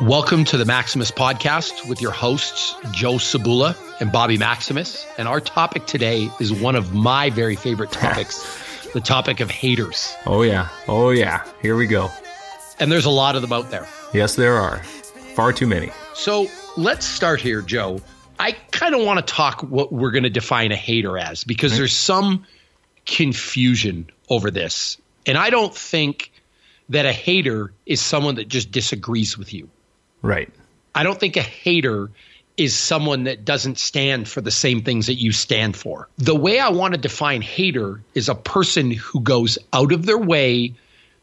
Welcome to the Maximus Podcast with your hosts, Joe Cebula and Bobby Maximus. And our topic today is one of my very favorite topics the topic of haters. Oh, yeah. Oh, yeah. Here we go. And there's a lot of them out there. Yes, there are. Far too many. So let's start here, Joe. I kind of want to talk what we're going to define a hater as because there's some confusion over this. And I don't think that a hater is someone that just disagrees with you. Right. I don't think a hater is someone that doesn't stand for the same things that you stand for. The way I want to define hater is a person who goes out of their way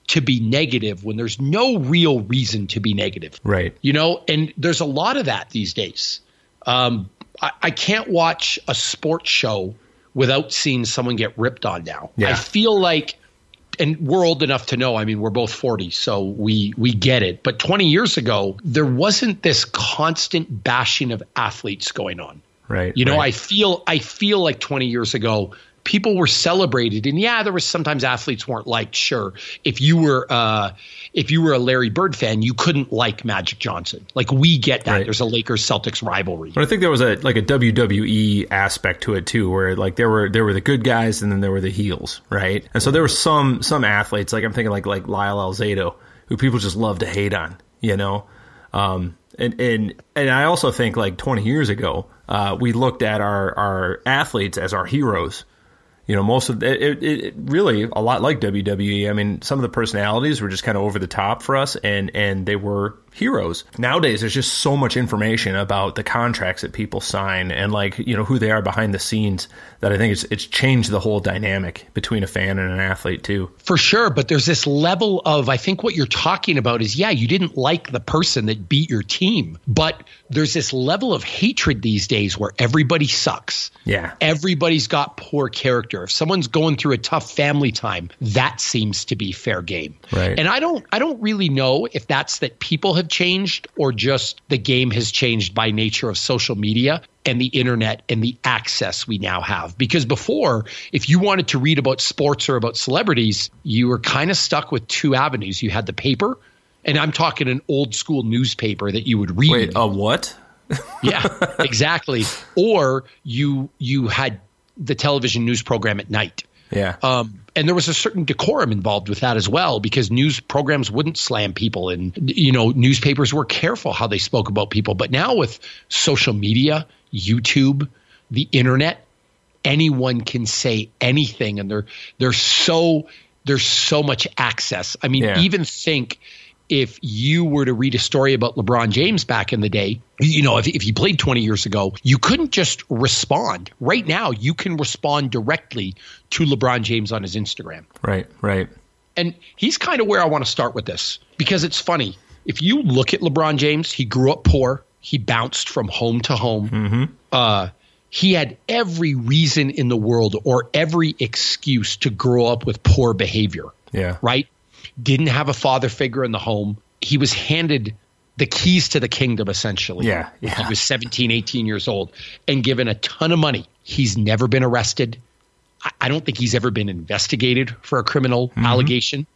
to be negative when there's no real reason to be negative. Right. You know, and there's a lot of that these days. Um, I, I can't watch a sports show without seeing someone get ripped on now. Yeah. I feel like and we're old enough to know. I mean, we're both 40, so we we get it. But 20 years ago, there wasn't this constant bashing of athletes going on. Right. You know, right. I feel I feel like 20 years ago, people were celebrated, and yeah, there was sometimes athletes weren't liked. Sure, if you were uh, if you were a Larry Bird fan, you couldn't like Magic Johnson. Like we get that. Right. There's a Lakers Celtics rivalry. But I think there was a like a WWE aspect to it too, where like there were there were the good guys and then there were the heels, right? And so there were some some athletes, like I'm thinking like like Lyle Alzado, who people just love to hate on, you know. Um, and and and I also think like 20 years ago, uh, we looked at our our athletes as our heroes. You know, most of it, it, it really a lot like WWE. I mean, some of the personalities were just kind of over the top for us, and and they were heroes. Nowadays, there's just so much information about the contracts that people sign and like you know who they are behind the scenes that I think it's it's changed the whole dynamic between a fan and an athlete too. For sure, but there's this level of I think what you're talking about is yeah, you didn't like the person that beat your team, but there's this level of hatred these days where everybody sucks. Yeah. Everybody's got poor character. If someone's going through a tough family time, that seems to be fair game. Right. And I don't I don't really know if that's that people have changed or just the game has changed by nature of social media and the internet and the access we now have. Because before, if you wanted to read about sports or about celebrities, you were kind of stuck with two avenues. You had the paper, and I'm talking an old school newspaper that you would read. Wait, a what? yeah, exactly. Or you you had the television news program at night. Yeah. Um, and there was a certain decorum involved with that as well because news programs wouldn't slam people and you know newspapers were careful how they spoke about people but now with social media youtube the internet anyone can say anything and they're they're so there's so much access i mean Yeah. even think if you were to read a story about LeBron James back in the day, you know, if, if he played 20 years ago, you couldn't just respond. Right now, you can respond directly to LeBron James on his Instagram. Right. Right. And he's kind of where I want to start with this because it's funny. If you look at LeBron James, he grew up poor, he bounced from home to home. Uh, he had every reason in the world or every excuse to grow up with poor behavior Yeah. right? Didn't have a father figure in the home. He was handed the keys to the kingdom essentially. Yeah, yeah. He was 17, 18 years old and given a ton of money. He's never been arrested. I, I don't think he's ever been investigated for a criminal Mm-hmm. allegation.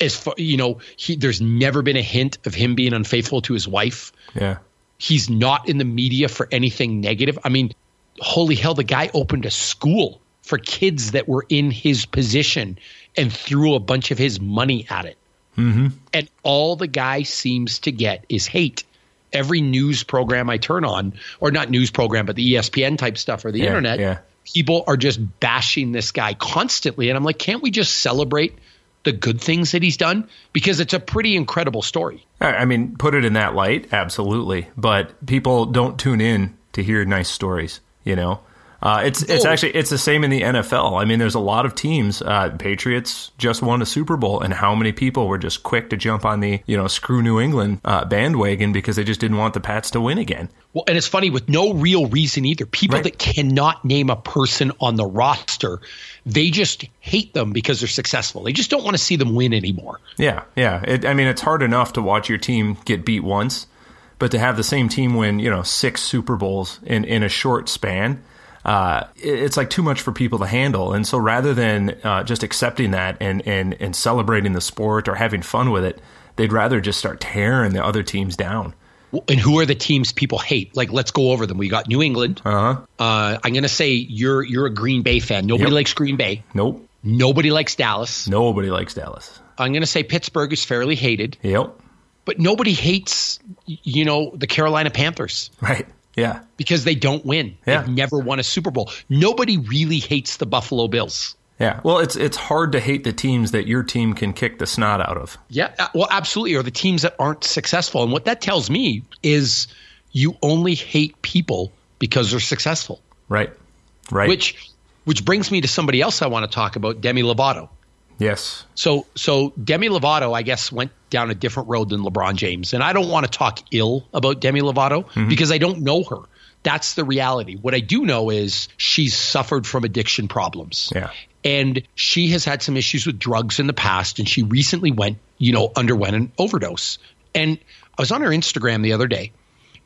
As far, you know, he, there's never been a hint of him being unfaithful to his wife. Yeah. He's not in the media for anything negative. I mean, holy hell, the guy opened a school for kids that were in his position and threw a bunch of his money at it. Mm-hmm. And all the guy seems to get is hate. Every news program I turn on, or not news program, but the ESPN type stuff or the Yeah, internet, yeah. people are just bashing this guy constantly. And I'm like, can't we just celebrate the good things that he's done? Because it's a pretty incredible story. I mean, put it in that light, absolutely. But people don't tune in to hear nice stories. You know, uh, it's it's actually it's the same in the NFL. I mean, there's a lot of teams. Uh, Patriots just won a Super Bowl, and how many people were just quick to jump on the you know screw New England uh, bandwagon because they just didn't want the Pats to win again. Well, and it's funny with no real reason either. People Right. that cannot name a person on the roster, they just hate them because they're successful. They just don't want to see them win anymore. Yeah, yeah. It, I mean, it's hard enough to watch your team get beat once, but to have the same team win, you know, six Super Bowls in in a short span, uh, it's like too much for people to handle. And so, rather than uh, just accepting that and and and celebrating the sport or having fun with it, they'd rather just start tearing the other teams down. And who are the teams people hate? Like, let's go over them. We got New England. Uh-huh. Uh, I'm going to say you're you're a Green Bay fan. Nobody Yep. likes Green Bay. Nope. Nobody likes Dallas. Nobody likes Dallas. I'm going to say Pittsburgh is fairly hated, Yep. but nobody hates you know the Carolina Panthers Right. Yeah. because they don't win. Yeah. They've never won a Super Bowl. Nobody really hates the Buffalo Bills. Yeah. Well, it's it's hard to hate the teams that your team can kick the snot out of. Yeah, uh, well, absolutely. Or the teams that aren't successful. And what that tells me is you only hate people because they're successful. Right. Right. Which which brings me to somebody else I want to talk about, Demi Lovato. Yes. So so Demi Lovato, I guess, went down a different road than LeBron James. And I don't want to talk ill about Demi Lovato mm-hmm. because I don't know her. That's the reality. What I do know is she's suffered from addiction problems. Yeah. And she has had some issues with drugs in the past, and she recently went, you know, underwent an overdose. And I was on her Instagram the other day,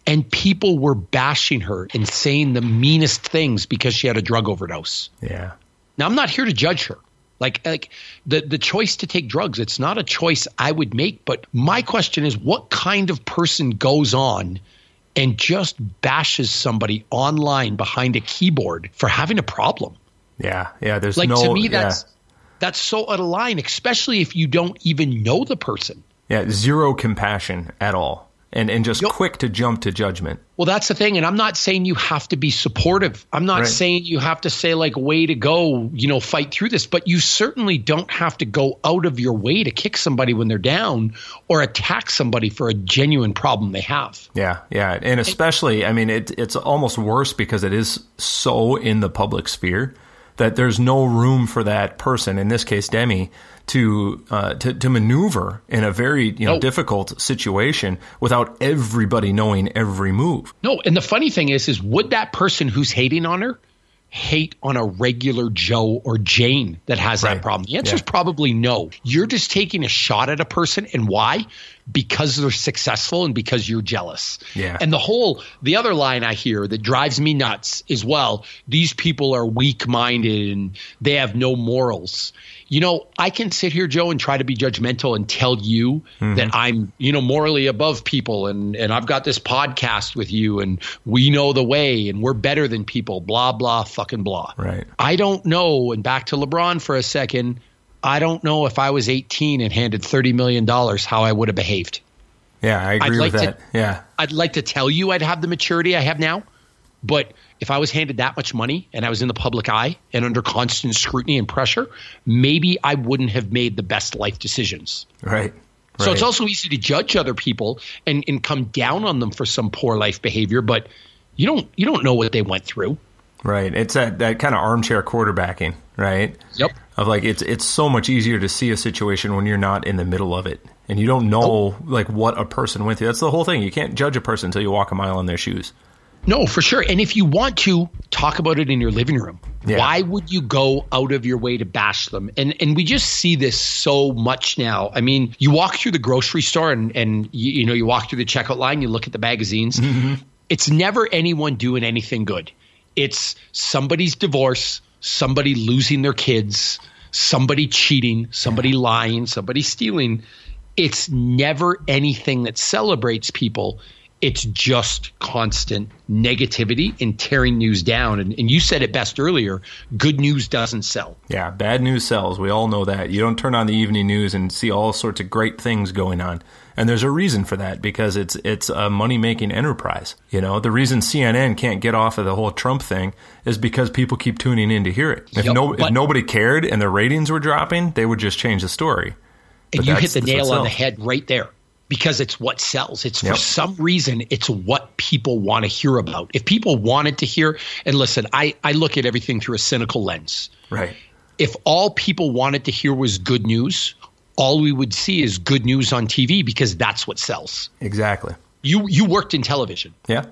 and people were bashing her and saying the meanest things because she had a drug overdose. Yeah. Now I'm not here to judge her. Like like the the choice to take drugs, it's not a choice I would make, but my question is what kind of person goes on and just bashes somebody online behind a keyboard for having a problem? Yeah. Yeah. There's Like no. to me yeah. that's that's so out of line, especially if you don't even know the person. Yeah. Zero compassion at all, and and just quick to jump to judgment. Well, that's the thing. And I'm not saying you have to be supportive. I'm not Right. saying you have to say, like, way to go, you know, fight through this. But you certainly don't have to go out of your way to kick somebody when they're down or attack somebody for a genuine problem they have. Yeah, yeah, and especially, I mean, it, it's almost worse because it is so in the public sphere that there's no room for that person, in this case, Demi, to uh, to, to maneuver in a very you know No. difficult situation without everybody knowing every move. No, and the funny thing is, is would that person who's hating on her hate on a regular Joe or Jane that has Right. that problem? The answer is probably no. You're just taking a shot at a person, and why? Because they're successful and because you're jealous. Yeah. And the whole, the other line I hear that drives me nuts is, well, these people are weak minded and they have no morals. You know, I can sit here, Joe, and try to be judgmental and tell you Mm-hmm. that I'm, you know, morally above people and, and I've got this podcast with you and we know the way and we're better than people, blah, blah, fucking blah. Right. I don't know. And back to LeBron for a second. I don't know if I was 18 and handed $30 million how I would have behaved. Yeah, I agree like with to- that. yeah, I'd like to tell you I'd have the maturity I have now, but if I was handed that much money and I was in the public eye and under constant scrutiny and pressure, maybe I wouldn't have made the best life decisions. right. So it's also easy to judge other people and, and come down on them for some poor life behavior, but you don't you don't know what they went through. Right. It's that, that kind of armchair quarterbacking, right? Yep. Of like it's it's so much easier to see a situation when you're not in the middle of it and you don't know like what a person went through. That's the whole thing. You can't judge a person until you walk a mile in their shoes. No, for sure. And if you want to talk about it in your living room, Yeah. why would you go out of your way to bash them? And and we just see this so much now. I mean, you walk through the grocery store and and you, you know you walk through the checkout line, you look at the magazines. Mm-hmm. It's never anyone doing anything good. It's somebody's divorce, somebody losing their kids, somebody cheating, somebody lying, somebody stealing. It's never anything that celebrates people. It's just constant negativity and tearing news down. And, and you said it best earlier good news doesn't sell. Yeah, bad news sells. We all know that. You don't turn on the evening news and see all sorts of great things going on. And there's a reason for that because it's it's a money making enterprise. You know, the reason CNN can't get off of the whole Trump thing is because people keep tuning in to hear it. If Yep, no if nobody cared and the ratings were dropping, they would just change the story. And But you hit the nail on the head right there because it's what sells. It's for some reason, it's what people want to hear about. If people wanted to hear, and listen, I, I look at everything through a cynical lens. Right. If all people wanted to hear was good news, all we would see is good news on TV because that's what sells. Exactly. You you worked in television. Yeah.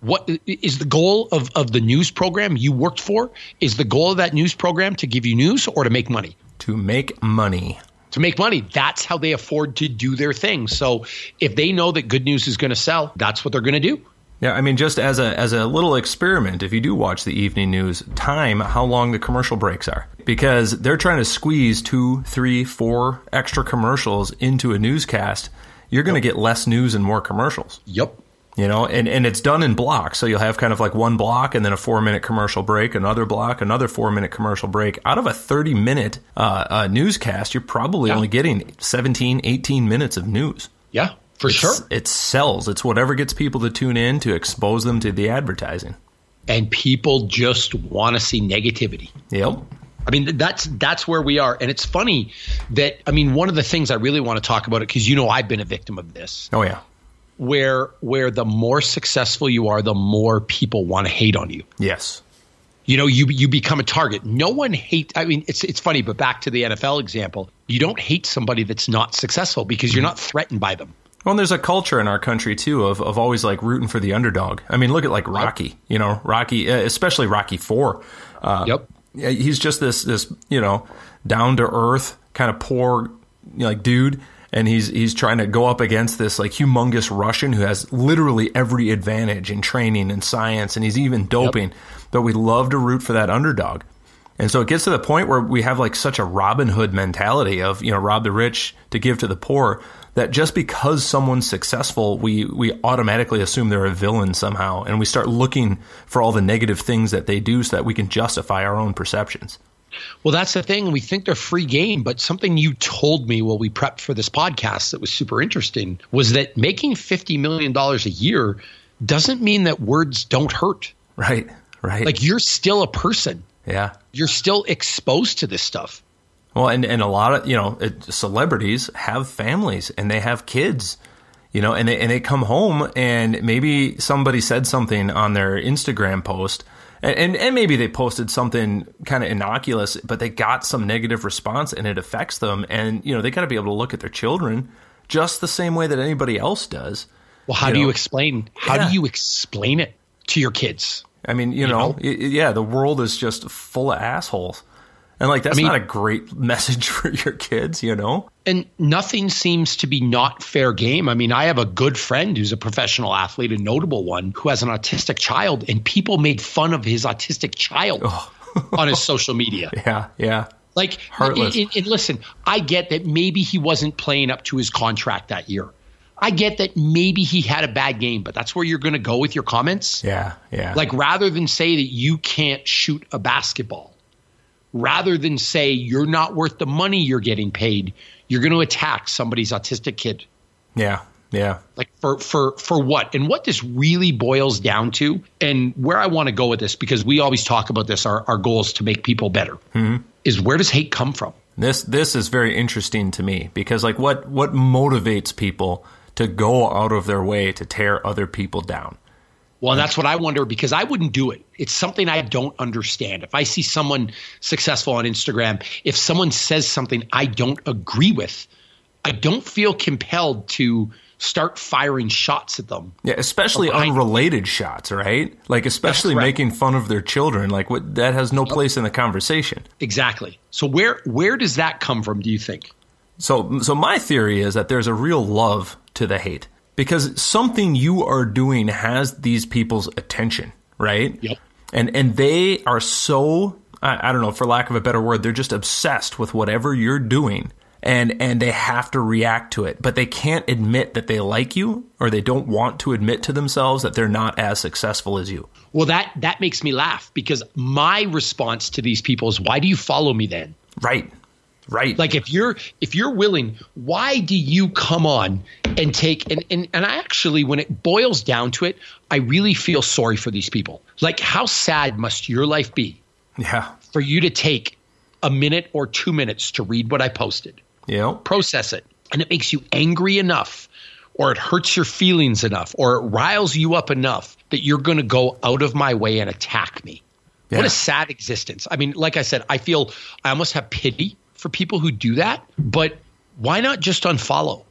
What is the goal of, of the news program you worked for? Is the goal of that news program to give you news or to make money? To make money. To make money. That's how they afford to do their thing. So if they know that good news is going to sell, that's what they're going to do. Yeah, I mean, just as a as a little experiment, if you do watch the evening news, time how long the commercial breaks are because they're trying to squeeze two, three, four extra commercials into a newscast, you're going to get less news and more commercials. Yep. You know, and, and it's done in blocks. So you'll have kind of like one block and then a four minute commercial break, another block, another four minute commercial break. Out of a 30 minute uh, uh, newscast, you're probably Yeah. only getting 17, 18 minutes of news. Yeah, for sure. It sells. It's whatever gets people to tune in to expose them to the advertising. And people just want to see negativity. Yep. I mean, that's that's where we are, and it's funny that I mean, one of the things I really want to talk about it because you know I've been a victim of this, Oh, yeah. Where where the more successful you are, the more people want to hate on you. Yes. You know, you you become a target. No one hate. I mean, it's it's funny, but back to the NFL example, you don't hate somebody that's not successful because you're not threatened by them. Well, and there's a culture in our country too of, of always like rooting for the underdog. I mean, look at like Rocky. You know, Rocky, uh, especially Rocky Four. Uh, Yep. he's just this this you know down to earth kind of poor you know, like dude, and he's he's trying to go up against this like humongous Russian who has literally every advantage in training and science, and he's even doping. But we love to root for that underdog. And so it gets to the point where we have like such a Robin Hood mentality of, you know, rob the rich to give to the poor that just because someone's successful, we, we automatically assume they're a villain somehow. And we start looking for all the negative things that they do so that we can justify our own perceptions. Well, that's the thing. We think they're free game, but something you told me while we prepped for this podcast that was super interesting was that making $50 million a year doesn't mean that words don't hurt. Right. Right. Like you're still a person, yeah. you're still exposed to this stuff. Well, and, and a lot of, you know, celebrities have families and they have kids, you know, and they, and they come home and maybe somebody said something on their Instagram post and, and, maybe they posted something kind of innocuous, but they got some negative response and it affects them. And, you know, they got to be able to look at their children just the same way that anybody else does. Well, how You do you explain? How Yeah. do you explain it to your kids? I mean, you, know, know? y- y- yeah, the world is just full of assholes. And like, that's mean- not a great message for your kids, you know? And nothing seems to be not fair game. I mean, I have a good friend who's a professional athlete, a notable one, who has an autistic child, and people made fun of his autistic child oh. on his social media. Yeah. Yeah. Like, Heartless. And, and listen, I get that maybe he wasn't playing up to his contract that year. I get that maybe he had a bad game, but that's where you're going to go with your comments. Yeah. Yeah. Like, rather than say that you can't shoot a basketball, rather than say you're not worth the money you're getting paid, you're going to attack somebody's autistic kid. Yeah, yeah, Like for for for what? And what this really boils down to, and where I want to go with this, because we always talk about this, our, our goal is to make people better, mm-hmm. is where does hate come from? this this is very interesting to me because like what what motivates people to go out of their way to tear other people down? Well, and that's what I wonder because I wouldn't do it. It's something I don't understand. If I see someone successful on Instagram, if someone says something I don't agree with, I don't feel compelled to start firing shots at them. Yeah, especially unrelated shots, right? Like especially correct. making fun of their children. Like what that has no place in the conversation. Exactly. So where where does that come from, do you think? So so my theory is that there's a real love to the hate because something you are doing has these people's attention, right? Yep. And and they are so I, I don't know, for lack of a better word, they're just obsessed with whatever you're doing. And and they have to react to it, but they can't admit that they like you or they don't want to admit to themselves that they're not as successful as you. Well, that that makes me laugh because my response to these people is, "Why do you follow me then?" Right. Right. Like if you're if you're willing, why do you come on and take and and, and I actually when it boils down to it, I really feel sorry for these people. Like how sad must your life be yeah. for you to take a minute or 2 minutes to read what I posted, You know? process it, and it makes you angry enough or it hurts your feelings enough or it riles you up enough that you're going to go out of my way and attack me. What a sad existence. I mean, like I said, I feel I almost have pity for people who do that, but why not just unfollow?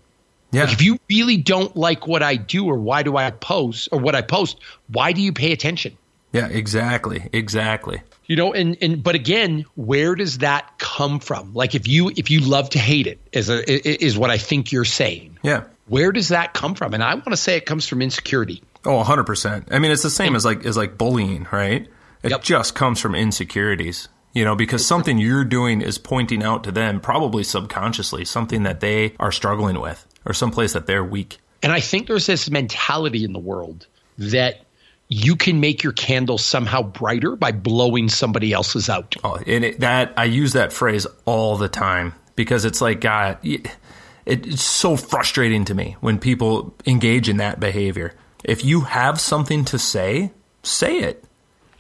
Yeah. Like if you really don't like what I do or why do I post or what I post, why do you pay attention? yeah, exactly. Exactly. You know, and and but again, where does that come from? Like if you if you love to hate it is a, is what I think you're saying. Yeah. Where does that come from? And I want to say it comes from insecurity. Oh, 100%. I mean, it's the same as like as like bullying, right? It Yep. just comes from insecurities. You know, because something you're doing is pointing out to them, probably subconsciously, something that they are struggling with. or someplace that they're weak. And I think there's this mentality in the world that you can make your candle somehow brighter by blowing somebody else's out. Oh, and it, that I use that phrase all the time because it's like God, it, it's so frustrating to me when people engage in that behavior. If you have something to say, say it.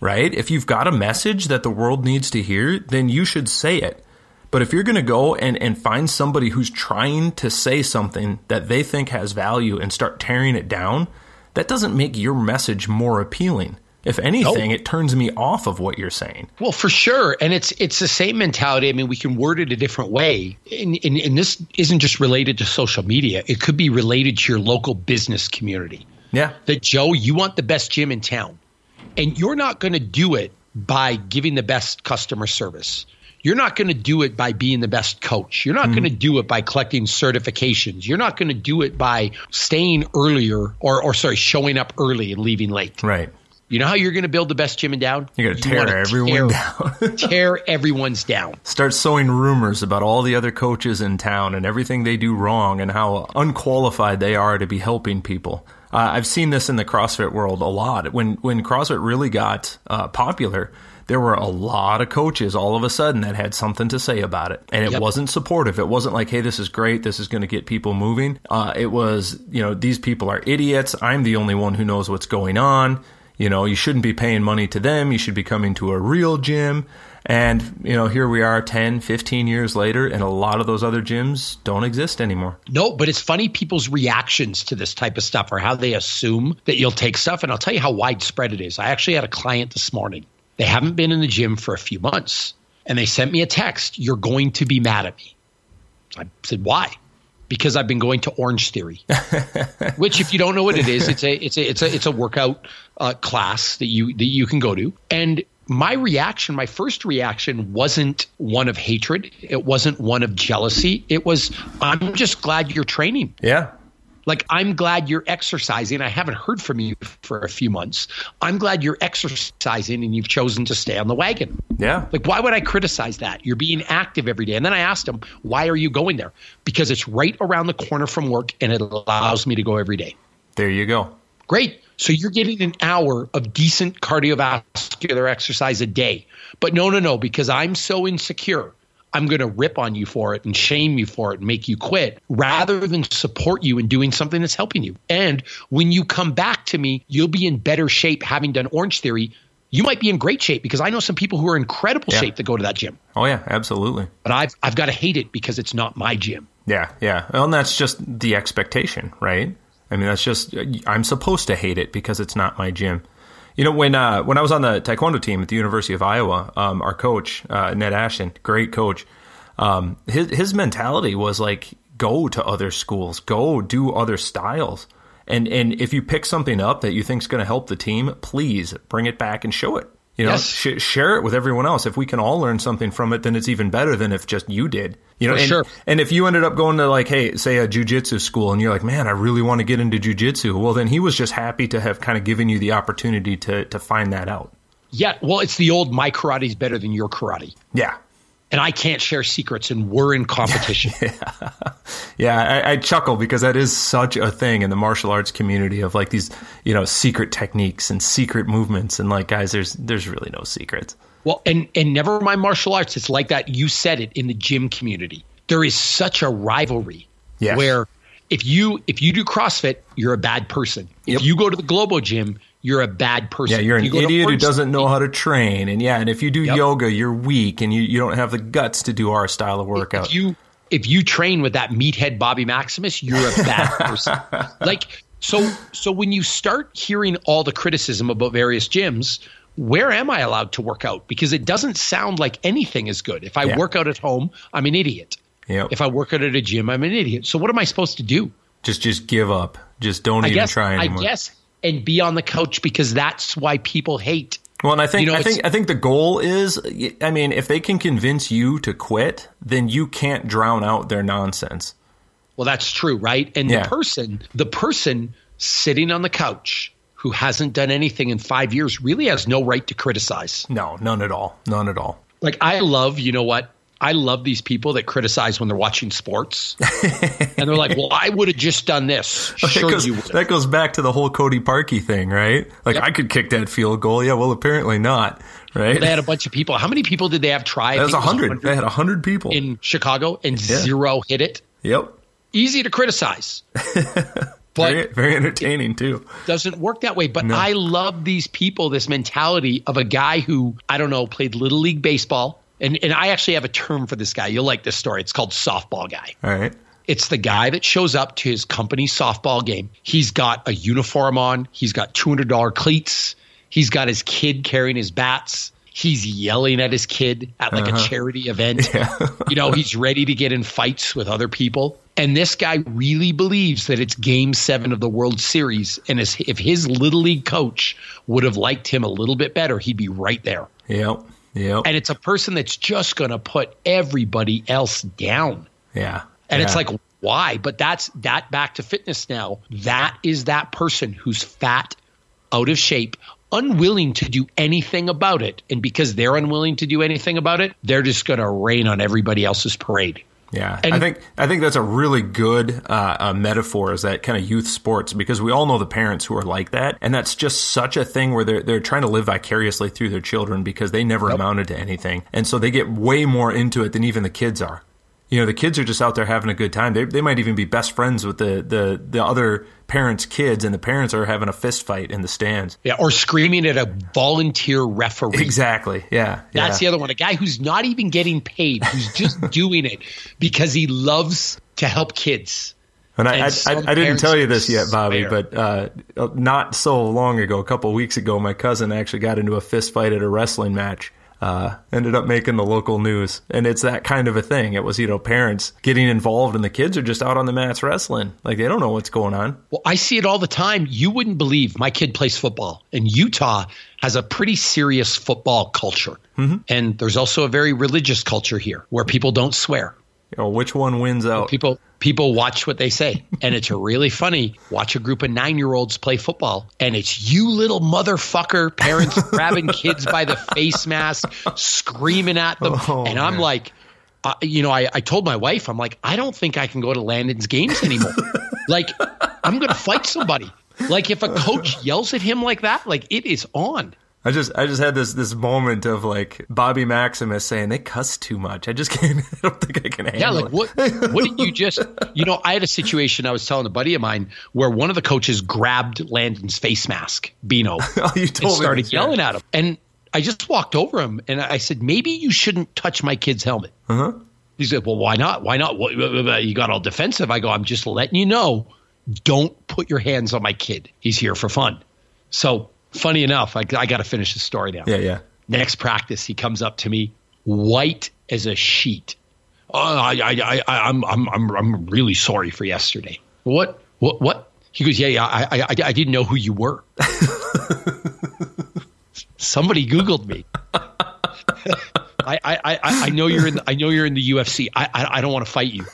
Right? If you've got a message that the world needs to hear, then you should say it. But if you're going to go and, and find somebody who's trying to say something that they think has value and start tearing it down, that doesn't make your message more appealing. If anything, nope. it turns me off of what you're saying. Well, for sure, and it's it's the same mentality. I mean, we can word it a different way, and, and, and this isn't just related to social media. It could be related to your local business community. Yeah. That Joe, you want the best gym in town, and you're not going to do it by giving the best customer service. You're not going to do it by being the best coach. You're not mm-hmm. going to do it by collecting certifications. You're not going to do it by staying earlier or, or sorry, showing up early and leaving late. Right. You know how you're going to build the best gym in down? You're going to tear everyone down. tear everyone's down. Start sowing rumors about all the other coaches in town and everything they do wrong and how unqualified they are to be helping people. Uh, I've seen this in the CrossFit world a lot. When when CrossFit really got uh, popular, there were a lot of coaches all of a sudden that had something to say about it. And it yep. wasn't supportive. It wasn't like, hey, this is great. This is going to get people moving. Uh, it was, you know, these people are idiots. I'm the only one who knows what's going on. You know, you shouldn't be paying money to them. You should be coming to a real gym. And, you know, here we are 10, 15 years later, and a lot of those other gyms don't exist anymore. No, but it's funny people's reactions to this type of stuff or how they assume that you'll take stuff. And I'll tell you how widespread it is. I actually had a client this morning they haven't been in the gym for a few months. And they sent me a text, You're going to be mad at me. I said, Why? Because I've been going to Orange Theory, which, if you don't know what it is, it's a it's a it's a it's a workout uh, class that you that you can go to. And my reaction, my first reaction, wasn't one of hatred. It wasn't one of jealousy. It was, I'm just glad you're training. Yeah. Like, I'm glad you're exercising. I haven't heard from you for a few months. I'm glad you're exercising and you've chosen to stay on the wagon. Yeah. Like, why would I criticize that? You're being active every day. And then I asked him, why are you going there? Because it's right around the corner from work and it allows me to go every day. There you go. Great. So you're getting an hour of decent cardiovascular exercise a day. But no, no, no, because I'm so insecure I'm going to rip on you for it and shame you for it and make you quit rather than support you in doing something that's helping you. And when you come back to me, you'll be in better shape having done Orange Theory. You might be in great shape because I know some people who are in incredible yeah. shape that go to that gym. Oh yeah, absolutely. But I've I've got to hate it because it's not my gym. Yeah, yeah. Well, and that's just the expectation, right? I mean, that's just I'm supposed to hate it because it's not my gym. You know, when uh, when I was on the taekwondo team at the University of Iowa, um, our coach uh, Ned Ashton, great coach, um, his his mentality was like, go to other schools, go do other styles, and and if you pick something up that you think is going to help the team, please bring it back and show it. You know, yes. sh- share it with everyone else. If we can all learn something from it, then it's even better than if just you did. You know, and, sure. and if you ended up going to like, hey, say a jujitsu school, and you're like, man, I really want to get into jujitsu. Well, then he was just happy to have kind of given you the opportunity to to find that out. Yeah, well, it's the old my karate is better than your karate. Yeah, and I can't share secrets, and we're in competition. yeah, yeah I, I, chuckle because that is such a thing in the martial arts community of like these, you know, secret techniques and secret movements, and like guys, there's there's really no secrets. Well, and and never mind martial arts. It's like that. You said it in the gym community. There is such a rivalry yes. where if you if you do CrossFit, you're a bad person. Yep. If you go to the Globo gym, you're a bad person. Yeah, you're an you idiot who doesn't know how to train. And yeah, and if you do yep. yoga, you're weak and you, you don't have the guts to do our style of workout. If you if you train with that meathead Bobby Maximus, you're a bad person. like so so when you start hearing all the criticism about various gyms, where am I allowed to work out? Because it doesn't sound like anything is good. If I yeah. work out at home, I'm an idiot. Yep. If I work out at a gym, I'm an idiot. So what am I supposed to do? Just just give up. Just don't I even guess, try anymore. I guess and be on the couch because that's why people hate. Well, and I think you know, I think I think the goal is, I mean, if they can convince you to quit, then you can't drown out their nonsense. Well, that's true, right? And yeah. the person, the person sitting on the couch who hasn't done anything in five years really has no right to criticize. No, none at all. None at all. Like I love, you know what? I love these people that criticize when they're watching sports, and they're like, "Well, I would have just done this." Sure, goes, you would. that goes back to the whole Cody Parkey thing, right? Like Yep. I could kick that field goal. Yeah, well, apparently not, right? They had a bunch of people. How many people did they have try? That was think a it hundred. They had a hundred people. in Chicago, and zero hit it. yep. Easy to criticize, but Very, very entertaining too. doesn't work that way. But I love these people, this mentality of a guy who, I don't know, played Little League Baseball. And, and I actually have a term for this guy. You'll like this story. It's called softball guy. All right. It's the guy that shows up to his company softball game. He's got a uniform on, he's got $200 cleats, he's got his kid carrying his bats. He's yelling at his kid at like a uh-huh. charity event. you know, he's ready to get in fights with other people. And this guy really believes that it's game seven of the World Series. And if his little league coach would have liked him a little bit better, he'd be right there. Yep. Yep. And it's a person that's just going to put everybody else down. yeah. And it's like, why? But that's that back to fitness now. That is that person who's fat, out of shape, unwilling to do anything about it. And because they're unwilling to do anything about it, they're just going to rain on everybody else's parade. Yeah, And- I think I think that's a really good uh, uh, metaphor is that kind of youth sports because we all know the parents who are like that, and that's just such a thing where they're they're trying to live vicariously through their children because they never amounted to anything, and so they get way more into it than even the kids are. You know, the kids are just out there having a good time. They, they might even be best friends with the, the, the other parents' kids, and the parents are having a fist fight in the stands. Yeah, or screaming at a volunteer referee. Exactly. Yeah. That's yeah. the other one. A guy who's not even getting paid, who's just doing it because he loves to help kids. And I, And I, I, I didn't tell you this yet, Bobby, swear. but uh, not so long ago, a couple weeks ago, my cousin actually got into a fist fight at a wrestling match. Uh, ended up making the local news, and it's that kind of a thing. It was you know parents getting involved, and the kids are just out on the mats wrestling, like they don't know what's going on. Well, I see it all the time. You wouldn't believe my kid plays football, and Utah has a pretty serious football culture. And there's also a very religious culture here where people don't swear. You know, which one wins out? People people watch what they say, and it's really funny. Watch a group of nine year olds play football, and it's you little motherfucker parents grabbing kids by the face mask, screaming at them, Oh, and I'm man. like. Uh, you know, I, I told my wife, I'm like, I don't think I can go to Landon's games anymore. like, I'm going to fight somebody. Like, if a coach yells at him like that, like, it is on. I just I just had this this moment of like Bobby Maximus saying they cuss too much. I just can't. I don't think I can handle Yeah, like what? What did you just? You know, I had a situation. I was telling a buddy of mine where one of the coaches grabbed Landon's face mask, Bino, Oh, you and told me started yelling at him. And I just walked over him and I said, maybe you shouldn't touch my kid's helmet. Uh-huh. He said, well, why not? Why not? You got all defensive. I go, I'm just letting you know, don't put your hands on my kid. He's here for fun. So funny enough, I, I got to finish the story now. Yeah, yeah. Next practice, he comes up to me, white as a sheet. Oh, I, I, I, I'm, I'm, I'm, I'm really sorry for yesterday. What, what, what? He goes, yeah, yeah. I, I, I didn't know who you were. Somebody Googled me. I, I, I, I know you're in. I know you're in the UFC. I, I, I don't want to fight you.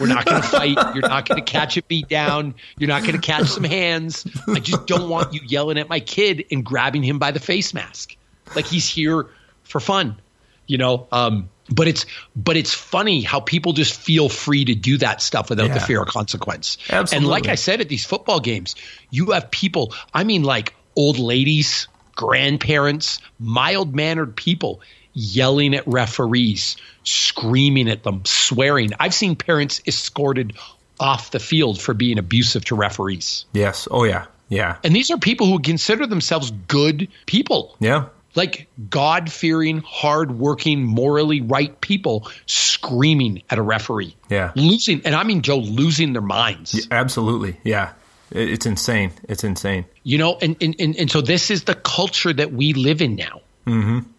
We're not going to fight. You're not going to catch a beat down. You're not going to catch some hands. I just don't want you yelling at my kid and grabbing him by the face mask. Like he's here for fun, you know. Um, but it's but it's funny how people just feel free to do that stuff without the fear of consequence. Absolutely. And like I said at these football games, you have people. I mean, like old ladies, grandparents, mild mannered people yelling at referees, screaming at them, swearing. I've seen parents escorted off the field for being abusive to referees. Yes. Oh yeah. Yeah. And these are people who consider themselves good people, Yeah. like God fearing, hard working, morally right people screaming at a referee. Yeah. Losing, and I mean, Joe, losing their minds. Absolutely. Yeah. It's insane. It's insane. You know, and, and, and, and so this is the culture that we live in now.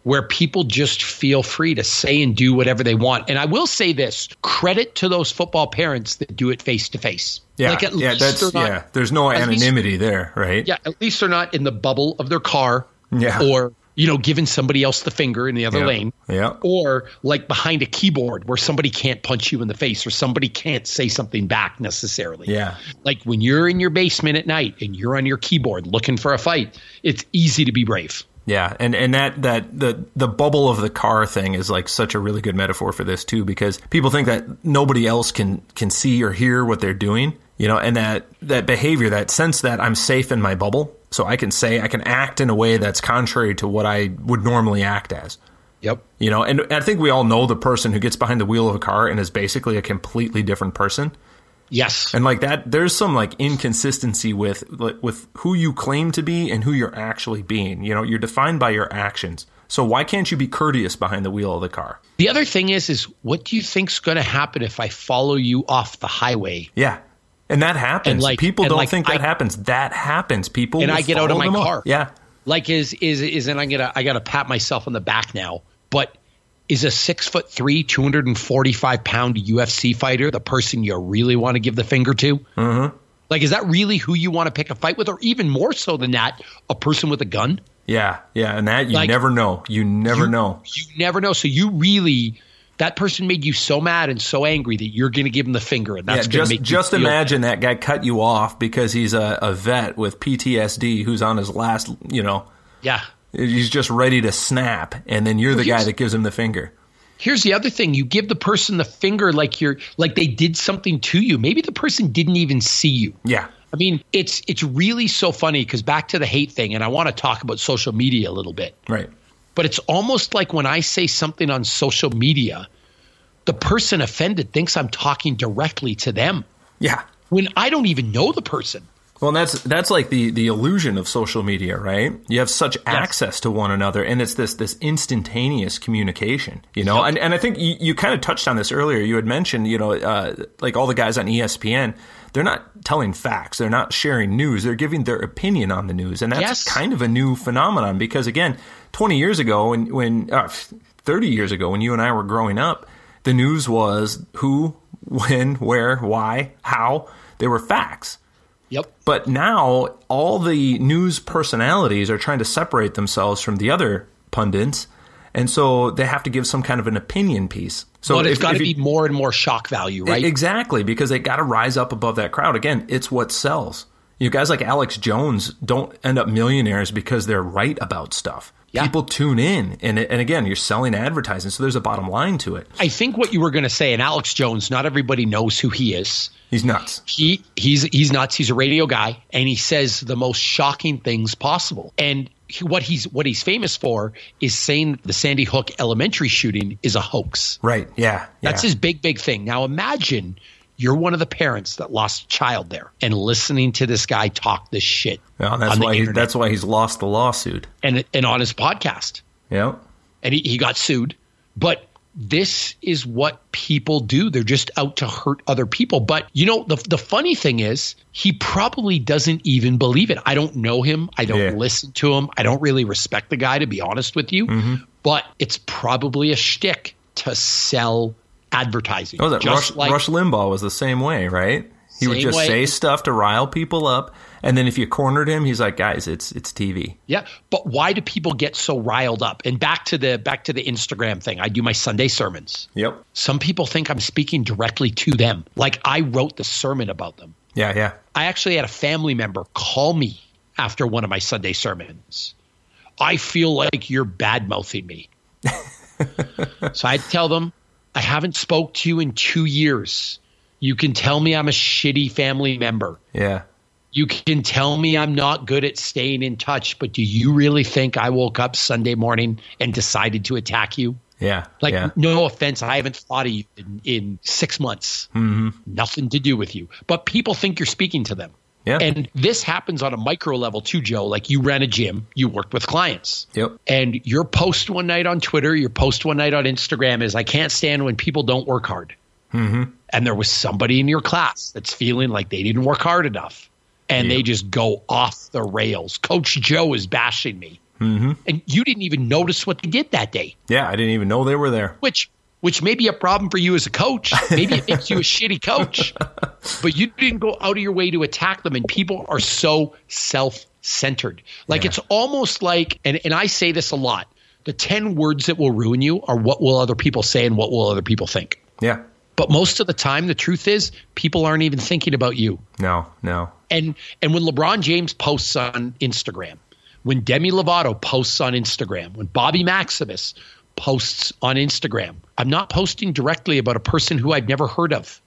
Where people just feel free to say and do whatever they want. And I will say this credit to those football parents that do it face to face. Yeah. Like at yeah. least That's not, yeah. There's no at least- anonymity there, right? Yeah, at least they're not in the bubble of their car Yeah. or, you know, giving somebody else the finger in the other Yeah. lane. Yeah. Or like behind a keyboard where somebody can't punch you in the face or somebody can't say something back necessarily. Yeah. Like when you're in your basement at night and you're on your keyboard looking for a fight, it's easy to be brave. Yeah, and and that that the the bubble of the car thing is like such a really good metaphor for this too, because people think that nobody else can can see or hear what they're doing, you know, and that that behavior, that sense that I'm safe in my bubble, so I can say I can act in a way that's contrary to what I would normally act as. Yep. You know, and I think we all know the person who gets behind the wheel of a car and is basically a completely different person. Yes. And like that, there's some like inconsistency with with who you claim to be and who you're actually being. You know, you're defined by your actions. So why can't you be courteous behind the wheel of the car? The other thing is, is what do you think's going to happen if I follow you off the highway? Yeah. And that happens. And like- People don't like think that I- happens. That happens. People And I get out of my them up. car. Yeah. Like is is is and I'm gonna I gotta pat myself on the back now, but is a six foot three, two hundred and forty five pound UFC fighter the person you really want to give the finger to? Mm-hmm. Like, is that really who you want to pick a fight with, or even more so than that, a person with a gun? Yeah. Yeah. And that you Like- never know. You never you, know. You never know. So you really that person made you so mad and so angry that you're going to give him the finger, and that's Yeah, just just imagine that guy cut you off because he's a, a vet with PTSD who's on his last, you know, Yeah. He's just ready to snap, and then you're the guy that gives him the finger. Here's the other thing: you give the person the finger like you're like they did something to you. Maybe the person didn't even see you. Yeah. I mean, it's it's really so funny because back to the hate thing, and I want to talk about social media a little bit. Right. But it's almost like when I say something on social media, the person offended thinks I'm talking directly to them Yeah. when I don't even know the person. Well, that's that's like the the illusion of social media, right? You have such access to one another, and it's this this instantaneous communication, you know. Yep. And and I think you, you kind of touched on this earlier. You had mentioned, you know, uh, like all the guys on ESPN, they're not telling facts, they're not sharing news, they're giving their opinion on the news, and that's Yes. kind of a new phenomenon because again, twenty years ago, when when uh, thirty years ago, when you and I were growing up, the news was who, when, where, why, how. They were facts. Yep. But now all the news personalities are trying to separate themselves from the other pundits, and so they have to give some kind of an opinion piece. So but it's got to be more and more shock value, right? Exactly, because they got to rise up above that crowd. Again, it's what sells. You know, guys like Alex Jones don't end up millionaires because they're right about stuff. Yeah. People tune in, and and again, you're selling advertising, so there's a bottom line to it. I think what you were going to say, and Alex Jones, not everybody knows who he is. He's nuts. He he's he's nuts. He's a radio guy, and he says the most shocking things possible. And he, what he's what he's famous for is saying the Sandy Hook Elementary shooting is a hoax. Right? Yeah. That's yeah. his big big thing. Now imagine you're one of the parents that lost a child there, and listening to this guy talk this shit Well, that's why he, that's why he's lost the lawsuit. and and on his podcast. Yeah. and he, he got sued. But this is what people do. They're just out to hurt other people. But you know, the the funny thing is, he probably doesn't even believe it. I don't know him. I don't Yeah. listen to him. I don't really respect the guy, to be honest with you. Mm-hmm. But it's probably a shtick to sell advertising. Oh, that Rush, like Rush Limbaugh was the same way, right? He would just way. say stuff to rile people up, and then if you cornered him, he's like, "Guys, it's it's TV." Yeah, but why do people get so riled up? And back to the back to the Instagram thing. I do my Sunday sermons. Yep. Some people think I'm speaking directly to them, like I wrote the sermon about them. Yeah, yeah. I actually had a family member call me after one of my Sunday sermons. I feel like you're bad mouthing me. so I tell them, I haven't spoke to you in two years. You can tell me I'm a shitty family member. Yeah. You can tell me I'm not good at staying in touch, but do you really think I woke up Sunday morning and decided to attack you? Yeah. Like, yeah. no offense, I haven't thought of you in, in six months. Mm-hmm. Nothing to do with you. But people think you're speaking to them. Yeah. And this happens on a micro level too, Joe. Like you ran a gym, you worked with clients. Yep. And your post one night on Twitter, your post one night on Instagram is I can't stand when people don't work hard. Mm-hmm. And there was somebody in your class that's feeling like they didn't work hard enough. And they just go off the rails. Coach Joe is bashing me. Mm-hmm. And you didn't even notice what they did that day Yeah, I didn't even know they were there. which which may be a problem for you as a coach. Maybe it makes you a shitty coach, but you didn't go out of your way to attack them. And people are so self centered. Like Yeah. it's almost like, and, and I say this a lot the 10 words that will ruin you are what will other people say and what will other people think. Yeah. But most of the time, the truth is, people aren't even thinking about you. No, no. And and when LeBron James posts on Instagram, when Demi Lovato posts on Instagram, when Bobby Maximus posts on Instagram, I'm not posting directly about a person who I've never heard of.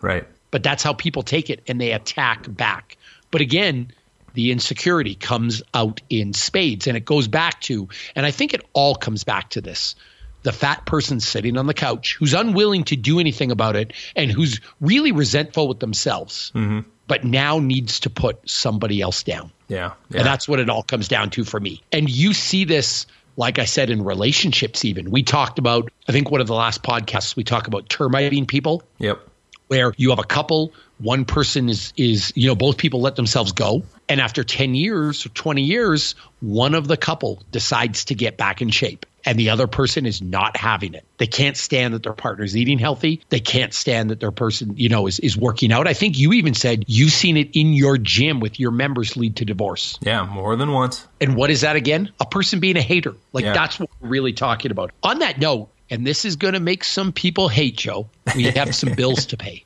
Right. But that's how people take it and they attack back. But again, the insecurity comes out in spades and it goes back to, and I think it all comes back to this the fat person sitting on the couch who's unwilling to do anything about it and who's really resentful with themselves, Mm-hmm. but now needs to put somebody else down. Yeah. yeah. And that's what it all comes down to for me. And you see this, like I said, in relationships, even. We talked about, I think one of the last podcasts, we talk about termiting people Yep. where you have a couple one person is is you know both people let themselves go and after 10 years or 20 years one of the couple decides to get back in shape and the other person is not having it they can't stand that their partner's eating healthy they can't stand that their person you know is, is working out i think you even said you've seen it in your gym with your members lead to divorce Yeah. More than once. and what is that again? A person being a hater. Like Yeah. that's what we're really talking about. On that note, and this is going to make some people hate Joe. We have some bills to pay.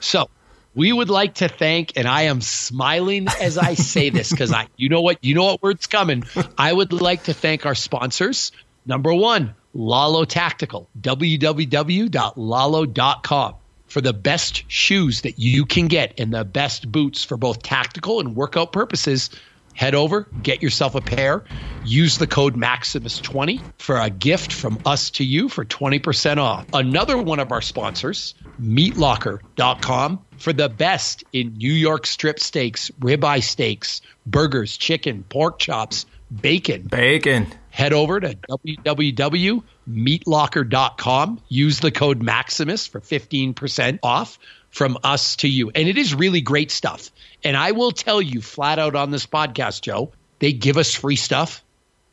So we would like to thank, and I am smiling as I say this because I, you know what, you know what word's coming. I would like to thank our sponsors. Number one, Lalo Tactical, www.lalo.com for the best shoes that you can get and the best boots for both tactical and workout purposes. Head over, get yourself a pair. Use the code Maximus20 for a gift from us to you for 20% off. Another one of our sponsors, meatlocker.com, for the best in New York strip steaks, ribeye steaks, burgers, chicken, pork chops, bacon. Bacon. Head over to www.meatlocker.com. Use the code Maximus for 15% off from us to you. And it is really great stuff. And I will tell you flat out on this podcast, Joe, they give us free stuff.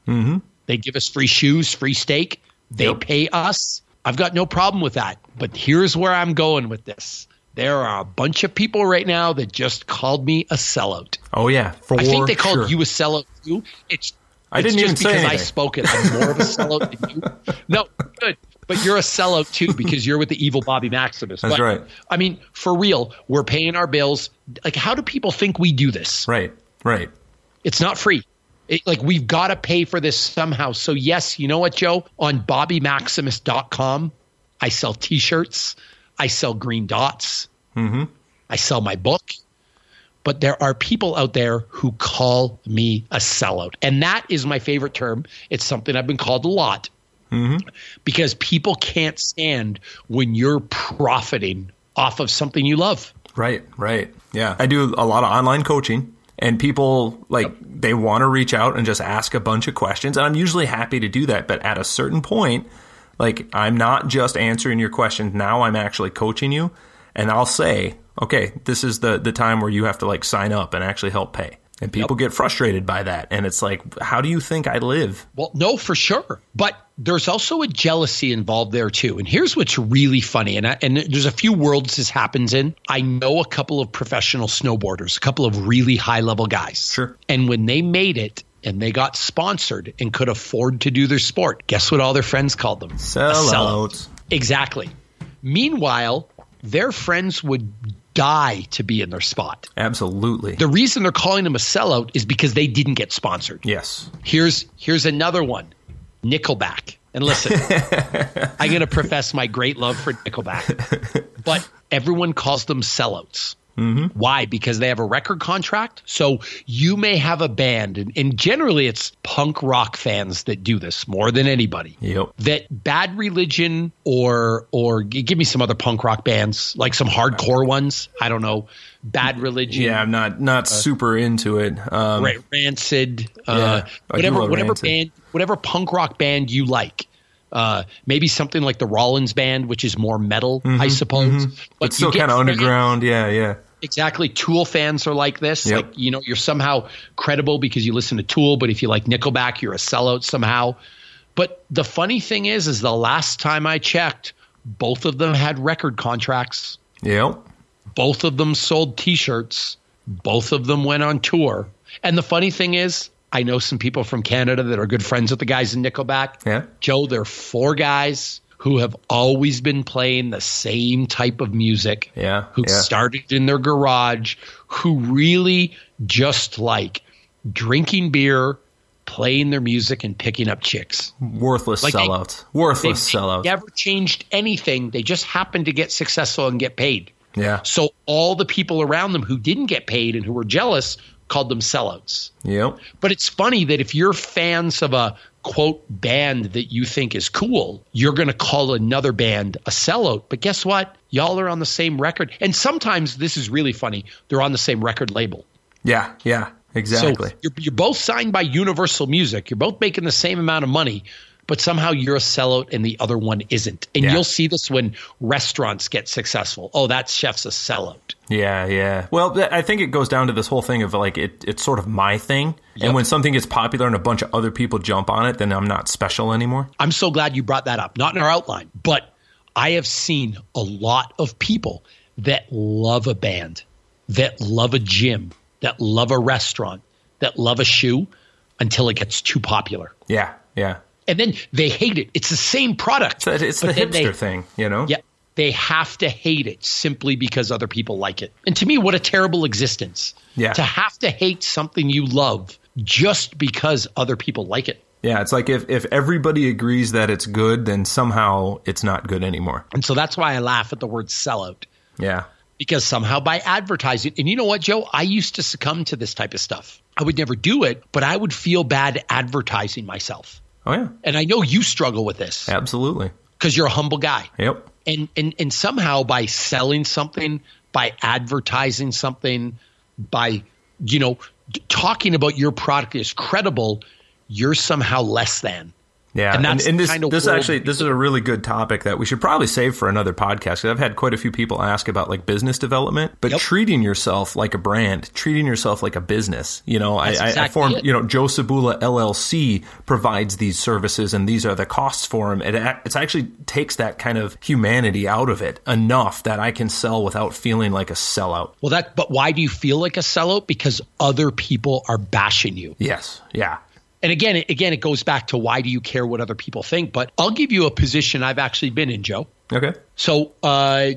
Mm-hmm. They give us free shoes, free steak. They Yep. pay us. I've got no problem with that. But here's where I'm going with this. There are a bunch of people right now that just called me a sellout. Oh yeah. For I think they called sure. you a sellout too. It's I didn't even just say because I spoke it. I'm more of a sellout than you. No, good. But you're a sellout too because you're with the evil Bobby Maximus. That's But, right. I mean, for real, we're paying our bills. Like, how do people think we do this? Right. Right. It's not free. It, like we've got to pay for this somehow. So yes, you know what, Joe? On BobbyMaximus.com, I sell T-shirts. I sell green dots. Mm-hmm. I sell my book. But there are people out there who call me a sellout. And that is my favorite term. It's something I've been called a lot mm-hmm. because people can't stand when you're profiting off of something you love. Right, right. Yeah. I do a lot of online coaching and people like they want to reach out and just ask a bunch of questions and I'm usually happy to do that, but at a certain point like I'm not just answering your questions, now I'm actually coaching you and I'll say, "Okay, this is the the time where you have to like sign up and actually help pay." And people get frustrated by that and it's like, "How do you think I live?" Well, no, for sure. But there's also a jealousy involved there too. And here's what's really funny. And, I, and there's a few worlds this happens in. I know a couple of professional snowboarders, a couple of really high level guys. Sure. And when they made it and they got sponsored and could afford to do their sport, guess what all their friends called them? Sellouts. Exactly. Meanwhile, their friends would die to be in their spot. Absolutely. The reason they're calling them a sellout is because they didn't get sponsored. yes. Here's here's another one, Nickelback. And listen, I'm going to profess my great love for Nickelback, but everyone calls them sellouts. Why? Because they have a record contract. So you may have a band, and, and generally it's punk rock fans that do this more than anybody. Yep. That Bad Religion or or give me some other punk rock bands, like some hardcore ones. I don't know. Bad Religion. Yeah, I'm not not super into it. Um, right, Rancid, Yeah, uh, do whatever whatever Rancid. band, whatever punk rock band you like. Uh, maybe something like the Rollins band, which is more metal, I suppose. Mm-hmm, But you still kind of underground. Yeah, yeah. Exactly. Tool fans are like this. Yep. Like, you know, you're somehow credible because you listen to Tool, but if you like Nickelback, you're a sellout somehow. But the funny thing is, is the last time I checked, both of them had record contracts. Yep. Both of them sold T-shirts. Both of them went on tour. And the funny thing is, I know some people from Canada that are good friends with the guys in Nickelback. Yeah. Joe, they're four guys who have always been playing the same type of music. Yeah, Who yeah. started in their garage, who really just like drinking beer, playing their music, and picking up chicks. Worthless Like they- sellouts. Worthless They sellouts. never changed anything. They just happened to get successful and get paid. Yeah. So all the people around them who didn't get paid and who were jealous called them sellouts. Yep. But it's funny that if you're fans of a quote band that you think is cool, you're going to call another band a sellout. But guess what? Y'all are on the same record. And sometimes this is really funny. They're on the same record label. Yeah. Yeah. Exactly. So you're, you're both signed by Universal Music. You're both making the same amount of money, but somehow you're a sellout and the other one isn't. And Yeah. you'll see this when restaurants get successful. Oh, that chef's a sellout. Yeah, yeah. Well, I think it goes down to this whole thing of like it, it's sort of my thing, Yep. and when something gets popular and a bunch of other people jump on it, then I'm not special anymore. I'm so glad you brought that up. Not in our outline, but I have seen a lot of people that love a band, that love a gym, that love a restaurant, that love a shoe until it gets too popular. Yeah, yeah. And then they hate it. It's the same product. So it's the hipster they- thing, you know. Yeah. They have to hate it simply because other people like it. And to me, what a terrible existence. Yeah. To have to hate something you love just because other people like it. Yeah, it's like if if everybody agrees that it's good, then somehow it's not good anymore. And so that's why I laugh at the word sellout. Yeah, because somehow by advertising, and you know what, Joe, I used to succumb to this type of stuff. I would never do it, but I would feel bad advertising myself. Oh yeah, And I know you struggle with this absolutely. because you're a humble guy. Yep. And, and and somehow by selling something, by advertising something, by you know talking about your product is credible, you're somehow less than. Yeah, And that's and, the this kind of this actually this is a really good topic that we should probably save for another podcast. Because I've had quite a few people ask about like business development, but Yep. treating yourself like a brand, treating yourself like a business. You know, I, That's I, formed it. you know Joe Cebula LLC provides these services, and these are the costs for them. It it's actually takes that kind of humanity out of it enough that I can sell without feeling like a sellout. Well, that but why do you feel like a sellout? Because other people are bashing you. Yes, yeah, and again, it- again, it goes back to why do you care what other people think? But I'll give you a position I've actually been in, Joe. okay, So, uh,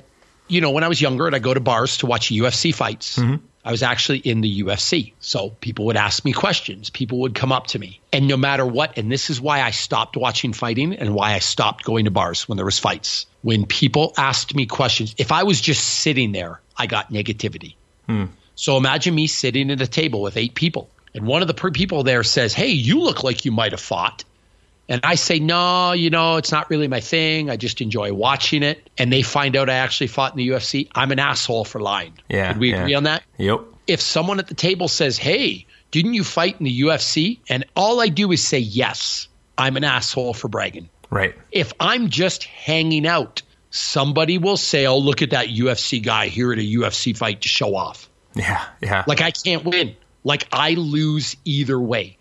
you know, when I was younger, and I go to bars to watch UFC fights. I was actually in the UFC. So people would ask me questions. People would come up to me. And no matter what, and this is why I stopped watching fighting and why I stopped going to bars when there was fights. When people asked me questions, if I was just sitting there, I got negativity. So imagine me sitting at a table with eight people, and one of the people there says, "Hey, you look like you might have fought." And I say, "No, you know, it's not really my thing. I just enjoy watching it." And they find out I actually fought in the UFC. I'm an asshole for lying. Yeah, Did we yeah. agree on that? yep, If someone at the table says, "Hey, didn't you fight in the UFC?" and all I do is say yes, I'm an asshole for bragging. right, If I'm just hanging out, somebody will say, "Oh, look at that UFC guy here at a UFC fight to show off." yeah, yeah, Like I can't win. Like I lose either way.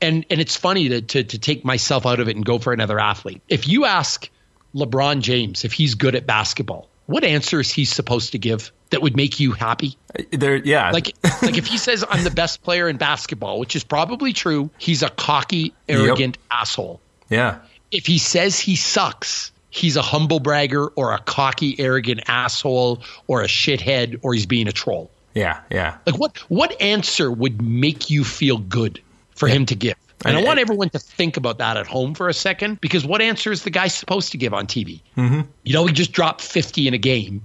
And and it's funny to, to to take myself out of it and go for another athlete. If you ask LeBron James if he's good at basketball, what answer is he supposed to give that would make you happy? Uh, there, yeah, Like like if he says I'm the best player in basketball, which is probably true, he's a cocky, arrogant asshole. yeah, If he says he sucks, he's a humble bragger or a cocky, arrogant asshole or a shithead or he's being a troll. Yeah, yeah. Like what what answer would make you feel good for him to give? And I, I- want everyone to think about that at home for a second because what answer is the guy supposed to give on TV? Mm-hmm. You know, he just dropped 50 in a game.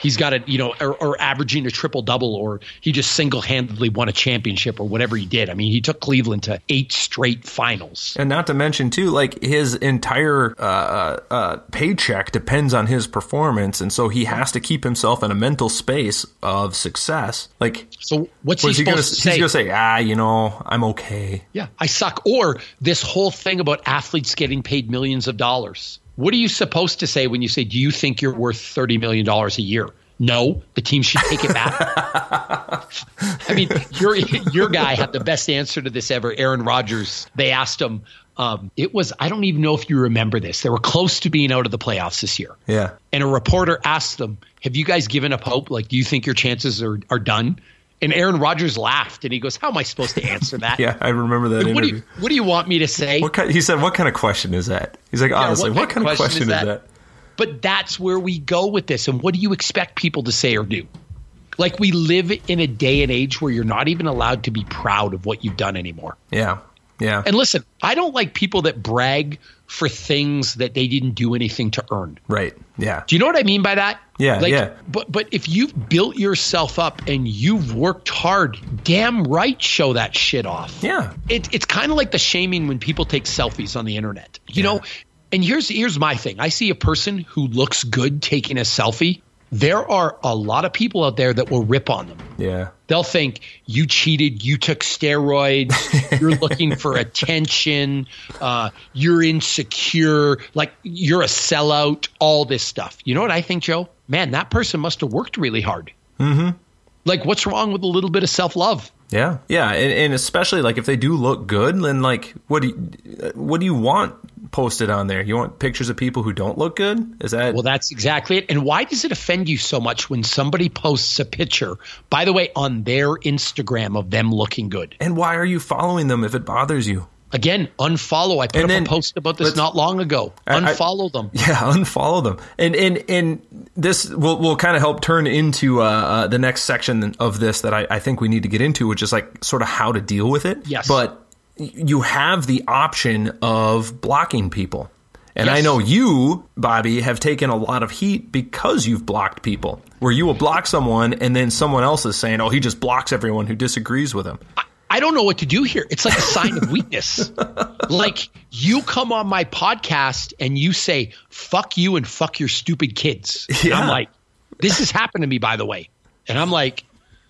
He's got it, you know, or, or averaging a triple double, or he just single handedly won a championship, or whatever he did. I mean, he took Cleveland to eight straight finals. And not to mention too, like his entire uh, uh, uh, paycheck depends on his performance, and so he has to keep himself in a mental space of success. Like, So what's what he he gonna? supposed He's gonna say, ah, you know, I'm okay. Yeah, I suck. Or this whole thing about athletes getting paid millions of dollars. What are you supposed to say when you say, Do you think you're worth $30 million a year? No, the team should take it back. I mean, your your guy had the best answer to this ever. Aaron Rodgers. They asked him. Um, it was I don't even know if you remember this. They were close to being out of the playoffs this year, Yeah, and a reporter asked them, "Have you guys given up hope? Like, do you think your chances are are done?" And Aaron Rodgers laughed, and he goes, "How am I supposed to answer that? yeah, I remember that What do interview. you What do you want me to say? what kind, he said, "What kind of question is that?" He's like, honestly, what, kind of question is that? But that's where we go with this. And what do you expect people to say or do? Like we live in a day and age where you're not even allowed to be proud of what you've done anymore. Yeah. Yeah. And listen, I don't like people that brag for things that they didn't do anything to earn. Right. Yeah. Do you know what I mean by that? Yeah, like, yeah. But but if you've built yourself up and you've worked hard, damn right, show that shit off. Yeah. It, it's kind of like the shaming when people take selfies on the internet. You Yeah. know, and here's here's my thing. I see a person who looks good taking a selfie. There are a lot of people out there that will rip on them. Yeah. They'll think you cheated, you took steroids, you're looking for attention, uh, you're insecure, like you're a sellout, all this stuff. You know what I think, Joe? Man, that person must have worked really hard. Mm-hmm. Like, what's wrong with a little bit of self love? Yeah, yeah, and, and especially like if they do look good, then like what do you, what do you want posted on there? You want pictures of people who don't look good? Is that Well, that's exactly it. And why does it offend you so much when somebody posts a picture, by the way, on their Instagram of them looking good? and why are you following them if it bothers you? Again, unfollow. I put And up then- a post about this not long ago. I- I- Unfollow them. Yeah, unfollow them, and and and this will will kind of help turn into uh, uh, the next section of this that I, I think we need to get into, which is like sort of how to deal with it. Yes. but you have the option of blocking people. And I know you, Bobby, have taken a lot of heat because you've blocked people. Where you will block someone and then someone else is saying, "Oh, he just blocks everyone who disagrees with him." I don't know what to do here. It's like a sign of weakness. like you come on my podcast and you say, fuck you and fuck your stupid kids. And I'm like, this has happened to me, by the way. And I'm like,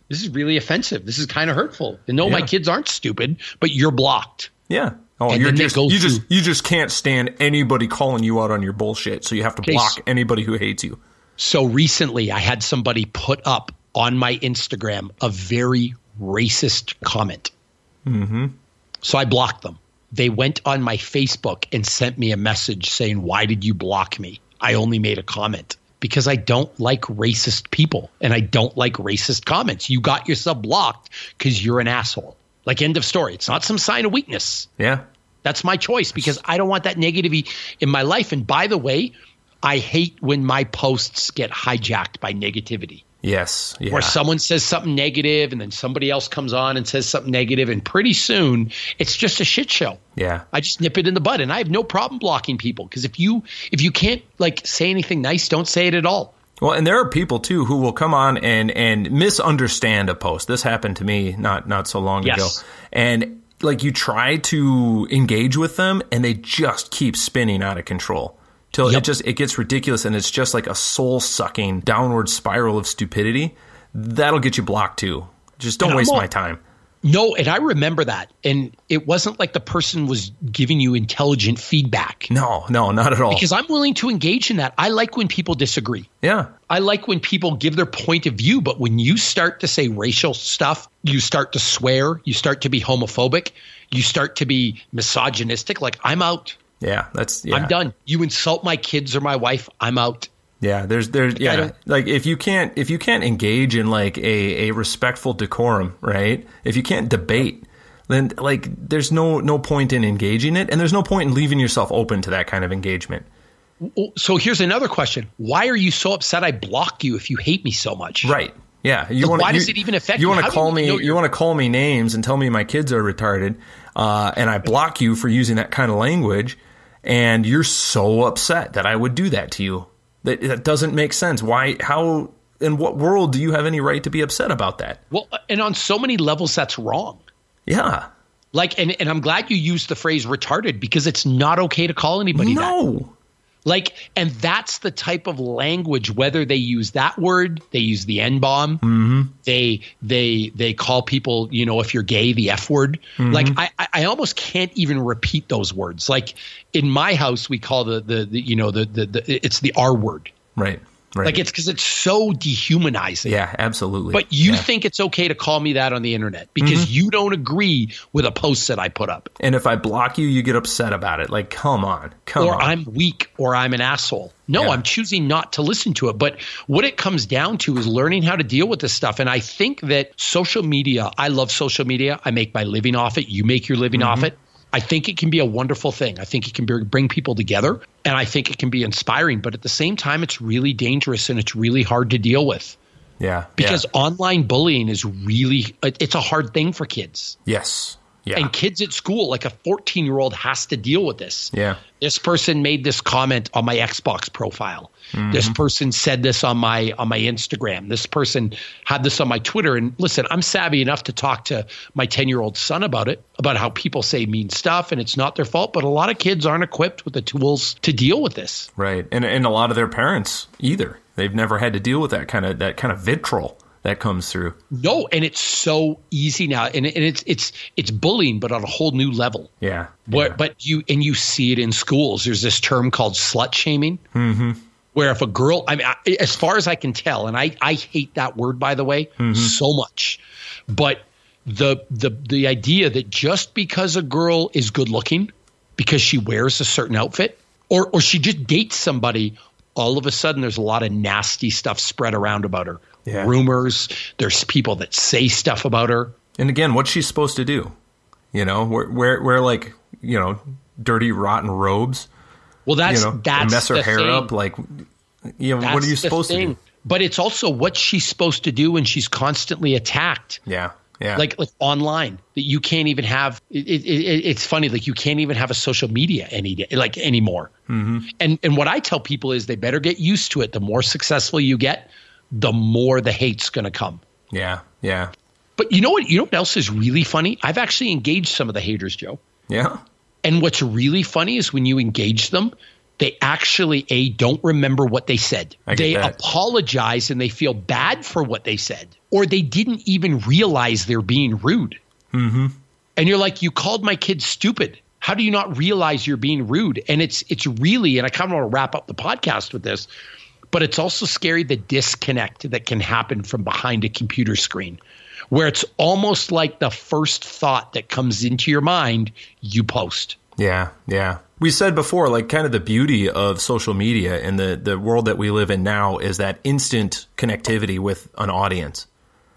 this is really offensive. This is kind of hurtful. And no, my kids aren't stupid, but you're blocked. Yeah. Oh, And you're just you just you just can't stand anybody calling you out on your bullshit, so you have to Okay, block so- anybody who hates you. So recently, I had somebody put up on my Instagram a very racist comment. Mm-hmm. So I blocked them. They went on my Facebook and sent me a message saying, Why did you block me? I only made a comment because I don't like racist people and I don't like racist comments. You got yourself blocked because you're an asshole. Like, end of story. It's not some sign of weakness. Yeah. That's my choice because I don't want that negativity in my life. And by the way, I hate when my posts get hijacked by negativity. Yes. Yeah. Where someone says something negative and then somebody else comes on and says something negative, and pretty soon it's just a shit show. yeah. I just nip it in the bud, and I have no problem blocking people because if you if you can't like say anything nice, don't say it at all. Well, and there are people too who will come on and and misunderstand a post. This happened to me not not so long Yes. ago. And like you try to engage with them and they just keep spinning out of control. Till Yep. it just it gets ridiculous and it's just like a soul sucking downward spiral of stupidity. That'll get you blocked too. Just don't waste all- my time. No, and I remember that, and it wasn't like the person was giving you intelligent feedback No, no, not at all. because I'm willing to engage in that. I like when people disagree. yeah. I like when people give their point of view, but when you start to say racial stuff, you start to swear, you start to be homophobic, you start to be misogynistic, like I'm out. Yeah, that's yeah. I'm done. You insult my kids or my wife, I'm out. Yeah, there's there's yeah, like if you can't if you can't engage in like a a respectful decorum, right? If you can't debate, then like there's no no point in engaging it, and there's no point in leaving yourself open to that kind of engagement. So here's another question. Why are you so upset I block you if you hate me so much? Right. Yeah. You Like, wanna- why you- does it even affect you? want to call you me? You want to call me names and tell me my kids are retarded, uh, and I block you for using that kind of language, and you're so upset that I would do that to you. That that doesn't make sense. Why? How? In what world do you have any right to be upset about that? Well, and on so many levels, that's wrong. Yeah. Like, and, and I'm glad you used the phrase retarded because it's not okay to call anybody that. Like, and that's the type of language. Whether they use that word, they use the n bomb. Mm-hmm. They they they call people, you know, if you're gay, the f word. Mm-hmm. Like, I I- I almost can't even repeat those words. Like in my house, we call the the, the you know the, the the it's the r word. Right. Right. Like it's because it's so dehumanizing. yeah, absolutely. But you Yeah. Mm-hmm. think it's okay to call me that on the internet because you don't agree with a post that I put up, and if I block you, you get upset about it. Like, come on, come or on. I'm weak, or I'm an asshole. No, Yeah. I'm choosing not to listen to it. But what it comes down to is learning how to deal with this stuff. And I think that social media, I love social media. I make my living off it. You make your living Mm-hmm. off it. I think it can be a wonderful thing. I think it can br- bring people together and I think it can be inspiring. But at the same time, it's really dangerous and it's really hard to deal with. Yeah. Because yeah. online bullying is really it's a hard thing for kids. Yes. Yeah. And kids at school, like a 14 year old, has to deal with this. Yeah. This person made this comment on my Xbox profile. Mm-hmm. This person said this on my on my Instagram. This person had this on my Twitter. And listen, I'm savvy enough to talk to my 10 year old son about it, about how people say mean stuff and it's not their fault. But a lot of kids aren't equipped with the tools to deal with this. Right. And and a lot of their parents either. They've never had to deal with that kind of that kind of vitriol that comes through. No, and it's so easy now, and, and it's it's it's bullying, but on a whole new level. Yeah. Yeah. but you and you see it in schools. There's this term called slut shaming, mm-hmm. where if a girl, I mean, I, as far as I can tell, and I I hate that word by the way Mm-hmm. so much, but the the the idea that just because a girl is good looking, because she wears a certain outfit, or or she just dates somebody, all of a sudden there's a lot of nasty stuff spread around about her. Yeah. Rumors. There's people that say stuff about her. And again, what's she supposed to do? You know, wear wear, wear like you know dirty, rotten robes. Well, that's you know, that's mess her hair thing. up. Like, you know, That's what are you supposed to do? But it's also what she's supposed to do when she's constantly attacked. Yeah, yeah, Like, like online that you can't even have. It, it, it, it's funny, like you can't even have a social media any day, like anymore. Mm-hmm. And and what I tell people is they better get used to it. The more successful you get, the more the hate's going to come. yeah, yeah, But you know what? You know what else is really funny? I've actually engaged some of the haters, Joe. yeah. And what's really funny is when you engage them, they actually a don't remember what they said. They that. apologize and they feel bad for what they said, or they didn't even realize they're being rude. Mm-hmm. And you're like, you called my kid stupid. How do you not realize you're being rude? And it's it's really, and I kind of want to wrap up the podcast with this, but it's also scary the disconnect that can happen from behind a computer screen, where it's almost like the first thought that comes into your mind, you post. Yeah, yeah. We said before, like, kind of the beauty of social media and the, the world that we live in now is that instant connectivity with an audience.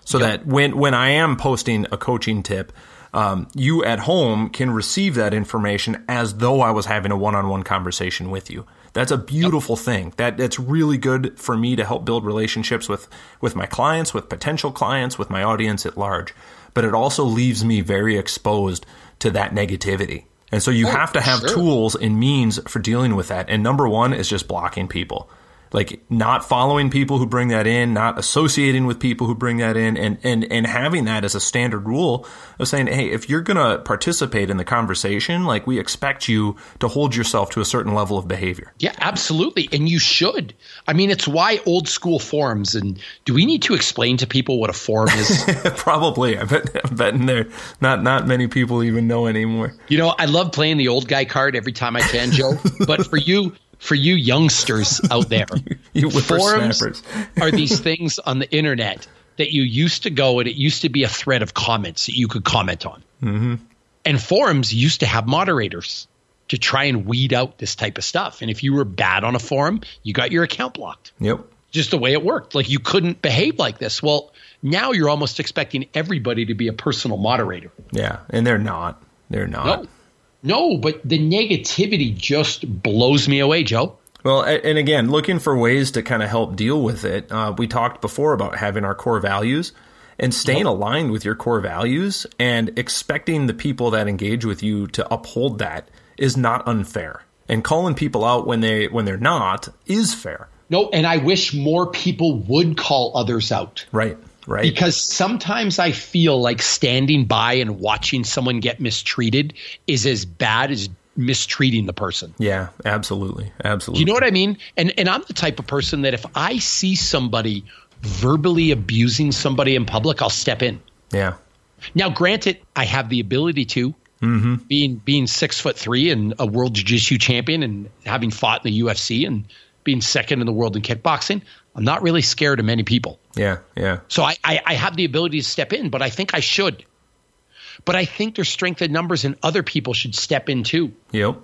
So Yep. that when, when I am posting a coaching tip, um, you at home can receive that information as though I was having a one on one conversation with you. That's a beautiful thing. That that's really good for me to help build relationships with with my clients, with potential clients, with my audience at large. But it also leaves me very exposed to that negativity. And so you oh, have to have sure. tools and means for dealing with that. And number one is just blocking people. Like not following people who bring that in, not associating with people who bring that in, and, and, and having that as a standard rule of saying, hey, if you're to participate in the conversation, like we expect you to hold yourself to a certain level of behavior. Yeah, absolutely. And you should. I mean, it's why old school forums. And do we need to explain to people what a forum is? Probably. I bet, I'm betting there not, not many people even know anymore. you know, I love playing the old guy card every time I can, Joe. but for you, for you youngsters out there, You forums are these things on the internet that you used to go and it used to be a thread of comments that you could comment on. Mm-hmm. And forums used to have moderators to try and weed out this type of stuff. And if you were bad on a forum, you got your account blocked. Yep. just the way it worked. Like you couldn't behave like this. Well, now you're almost expecting everybody to be a personal moderator. Yeah. And they're not. They're not. No, no, but the negativity just blows me away, Joe. Well, and again, looking for ways to kind of help deal with it. Uh, we talked before about having our core values and staying aligned with your core values and expecting the people that engage with you to uphold that is not unfair. And calling people out when they when they're not is fair. No, and I wish more people would call others out. Right. Right. Because sometimes I feel like standing by and watching someone get mistreated is as bad as mistreating the person. yeah, absolutely. Absolutely. You know what I mean? And and I'm the type of person that if I see somebody verbally abusing somebody in public, I'll step in. yeah. Now, granted, I have the ability to. Mm-hmm. Being being six foot three and a world jiu-jitsu champion and having fought in the UFC and being second in the world in kickboxing, I'm not really scared of many people. Yeah. Yeah. So I, I, I have the ability to step in, but I think I should. But I think there's strength in numbers and other people should step in too. Yep.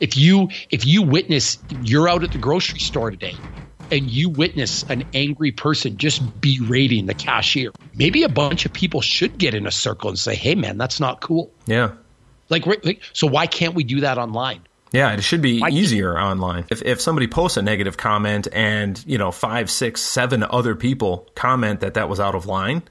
If you if you witness you're out at the grocery store today and you witness an angry person just berating the cashier, maybe a bunch of people should get in a circle and say, "Hey man, that's not cool." Yeah. Like, right- like so why can't we do that online? Yeah, it should be easier online. If, if somebody posts a negative comment and, you know, five, six, seven other people comment that that was out of line,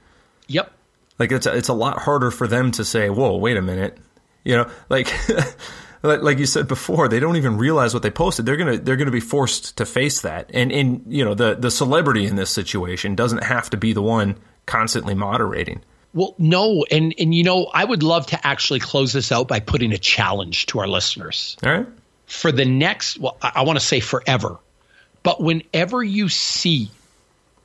Yep. like it's a, it's a lot harder for them to say, "Whoa, wait a minute," you know, like like like you said before, they don't even realize what they posted. They're gonna they're gonna be forced to face that, and and you know the the celebrity in this situation doesn't have to be the one constantly moderating. Well, no, and and you know, I would love to actually close this out by putting a challenge to our listeners. All right. For the next, well, I, I want to say forever, but whenever you see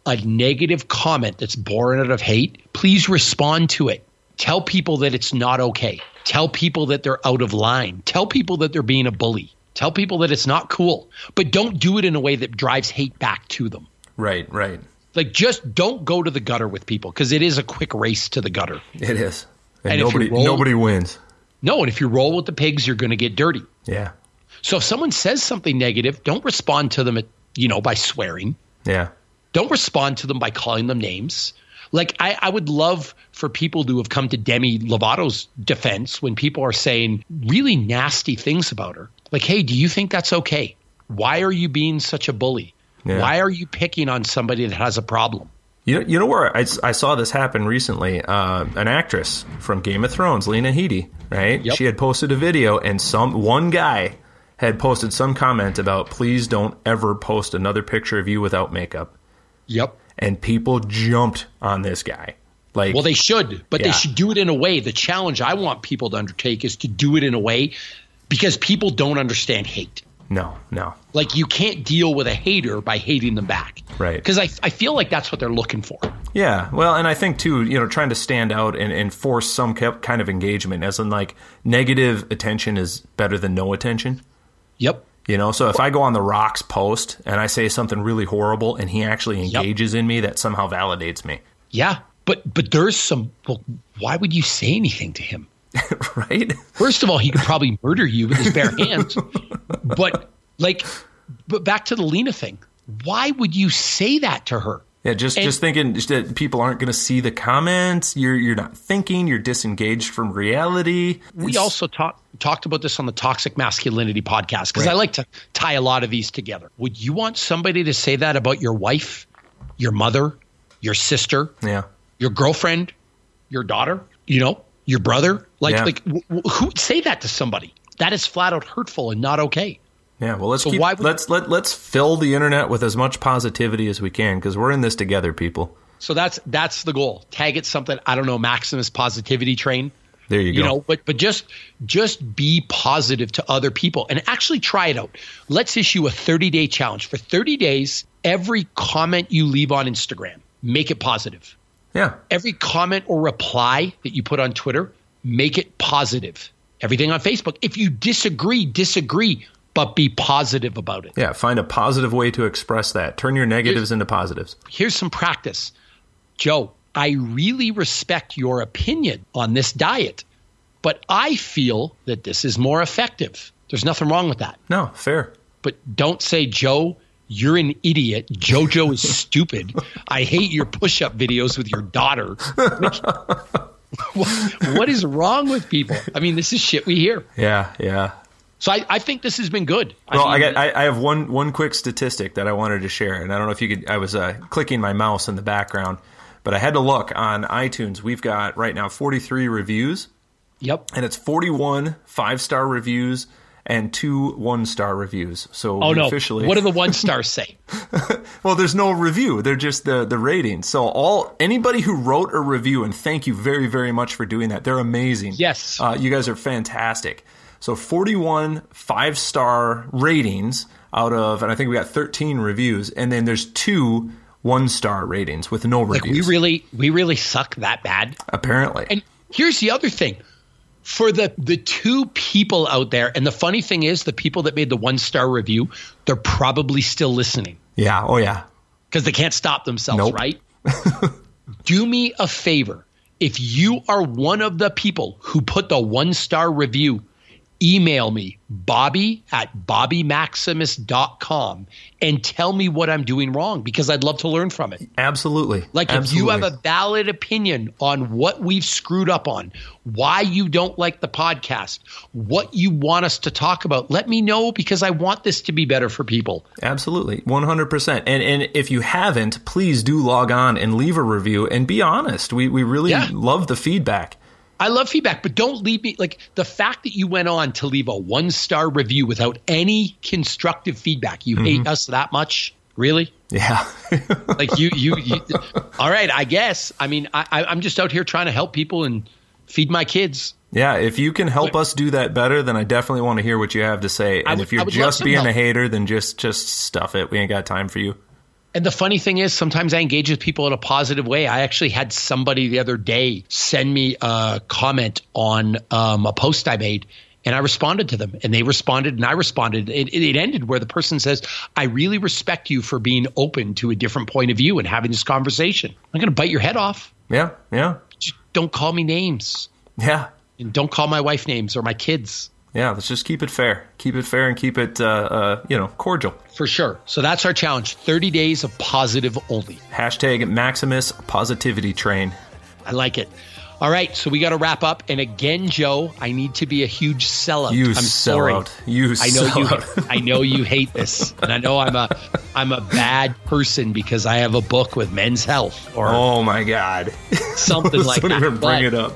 a negative comment that's born out of hate, please respond to it. Tell people that it's not okay. Tell people that they're out of line. Tell people that they're being a bully. Tell people that it's not cool. But don't do it in a way that drives hate back to them. Right, right. Like just don't go to the gutter with people because it is a quick race to the gutter. It is. And, And nobody roll- nobody wins. No, and if you roll with the pigs, you're going to get dirty. Yeah. So if someone says something negative, don't respond to them, at, you know, by swearing. Yeah. Don't respond to them by calling them names. Like I, I would love for people to have come to Demi Lovato's defense when people are saying really nasty things about her. Like, hey, do you think that's okay? Why are you being such a bully? Yeah. Why are you picking on somebody that has a problem? You know, you know where I, I saw this happen recently? Uh, an actress from Game of Thrones, Lena Headey, right? Yep. She had posted a video, and some one guy had posted some comment about, "Please don't ever post another picture of you without makeup." Yep. And people jumped on this guy. Like, Well, they should, but Yeah. they should do it in a way. The challenge I want people to undertake is to do it in a way because people don't understand hate. No, no, Like you can't deal with a hater by hating them back. Right. Because I, I feel like that's what they're looking for. Yeah, well, and I think too, you know, trying to stand out and, and force some kind of engagement, as in like negative attention is better than no attention. Yep. You know, so if I go on the Rocks post and I say something really horrible and he actually engages in me, that somehow validates me, Yeah. But but there's some well, why would you say anything to him? right? First of all, he could probably murder you with his bare hands. But like but back to the Lena thing. Why would you say that to her? Yeah, just And- just thinking that people aren't going to see the comments. You're you're not thinking. You're disengaged from reality. We It's- also talked talked about this on the Toxic Masculinity podcast because I like to tie a lot of these together. Would you want somebody to say that about your wife, your mother, your sister, yeah. your girlfriend, your daughter, you know, your brother? Like, Yeah. like w- who would say that to somebody? That is flat out hurtful and not okay. Yeah, well, let's So keep, why would- let's let let's fill the internet with as much positivity as we can because we're in this together, people. So that's that's the goal. Tag it something I don't know, Maximus positivity train. There you, you go. know but but just just be positive to other people and actually try it out let's issue a 30 day challenge for 30 days every comment you leave on instagram make it positive yeah, every comment or reply that you put on twitter make it positive everything on facebook if you disagree disagree but be positive about it yeah. Find a positive way to express that. Turn your negatives into positives. here's some practice joe i really respect your opinion on this diet but i feel that this is more effective there's nothing wrong with that No, fair. but don't say joe you're an idiot jojo is stupid i hate your push-up videos with your daughter what, is wrong with people i mean this is shit we hear Yeah, yeah. so i, I think this has been good Well, I, mean, got I, I have one one quick statistic that I wanted to share, and I don't know if you could. I was uh, clicking my mouse in the background, but I had to look on iTunes. We've got right now 43 reviews, yep and it's 41 five star reviews and two one star reviews. So oh no officially what do the one stars say Well, there's no review. They're just the the ratings. So all anybody who wrote a review, and thank you very very much for doing that. They're amazing. Yes. uh, you guys are fantastic. So 41 five star ratings out of, and I think we got 13 reviews, and then there's two one star ratings with no reviews. like we really we really suck that bad apparently. And here's the other thing. For the the two people out there, and the funny thing is, the people that made the one star review, they're probably still listening yeah. Oh yeah. because they can't stop themselves, Nope. right? Do me a favor. If you are one of the people who put the one star review, email me, Bobby at bobbymaximus.com, and tell me what I'm doing wrong because I'd love to learn from it. Absolutely. Like Absolutely. if you have a valid opinion on what we've screwed up on, why you don't like the podcast, what you want us to talk about, let me know because I want this to be better for people. Absolutely. 100%. And and if you haven't, please do log on and leave a review and be honest. We we really Yeah. love the feedback. I love feedback, but don't leave me like the fact that you went on to leave a one star review without any constructive feedback. You hate mm-hmm. us that much? Really? Yeah. Like you, you, you all right, I guess. I mean, I, I- I'm just out here trying to help people and feed my kids. yeah, if you can help us do that better, then I definitely want to hear what you have to say. And would- if you're I would love just being help. a hater, then just just stuff it. We ain't got time for you. And the funny thing is, sometimes I engage with people in a positive way. I actually had somebody the other day send me a comment on um, a post I made, and I responded to them, and they responded, and I responded. It, it ended where the person says, "I really respect you for being open to a different point of view and having this conversation. I'm going to bite your head off. Yeah, yeah. Just don't call me names, Yeah. and don't call my wife names or my kids." Yeah, let's just keep it fair. Keep it fair and keep it, uh, uh, you know, cordial. For sure. So that's our challenge 30 days of positive only. Hashtag Maximus Positivity Train. I like it. All right, so we got to wrap up. And again, Joe, I need to be a huge sellout. You I'm sell sorry. You I know sell you. I know you hate this, and I know I'm a, I'm a bad person because I have a book with Men's Health or Oh my God. something like Don't that. even bring But it up.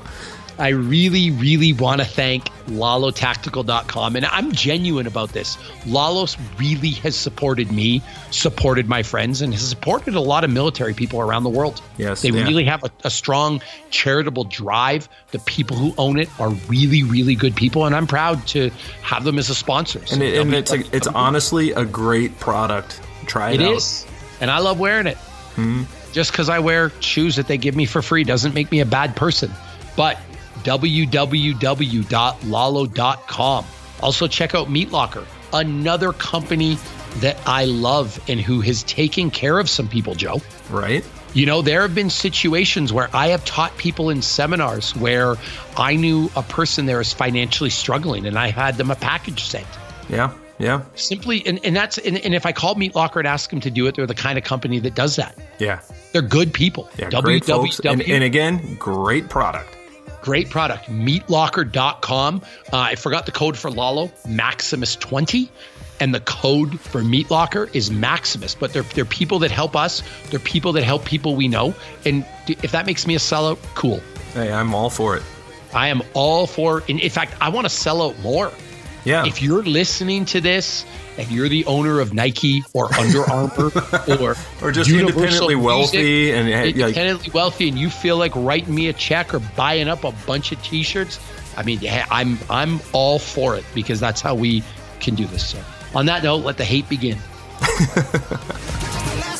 I really, really want to thank LaloTactical.com, and I'm genuine about this. Lalos really has supported me, supported my friends, and has supported a lot of military people around the world. Yes, they yeah. really have a, a strong charitable drive. The people who own it are really, really good people, and I'm proud to have them as a sponsor. So And, it, and it's a, it's honestly a great product. Try it, it out. is, and I love wearing it. Hmm. Just because I wear shoes that they give me for free doesn't make me a bad person. But www.lalo.com. Also check out Meat Locker, another company that I love and who has taken care of some people, Joe. Right? You know, there have been situations where I have taught people in seminars where I knew a person there is financially struggling and I had them a package sent Yeah. Yeah. simply and, and that's and, and if i called meat locker and asked them to do it they're the kind of company that does that Yeah. they're good people Yeah. Folks. And, and again, great product. Great product meatlocker.com uh, i forgot the code for lalo maximus 20 and the code for meat locker is maximus but they're, they're people that help us. They're people that help people we know. And if that makes me a sellout cool. Hey, I'm all for it. i am all for in, in fact i want to sell out more. Yeah. if you're listening to this and you're the owner of Nike or Under Armour or Or just Universal independently Music, wealthy and, uh, like- independently wealthy, and you feel like writing me a check or buying up a bunch of T-shirts, I mean, I'm I'm all for it because that's how we can do this. So, on that note, let the hate begin.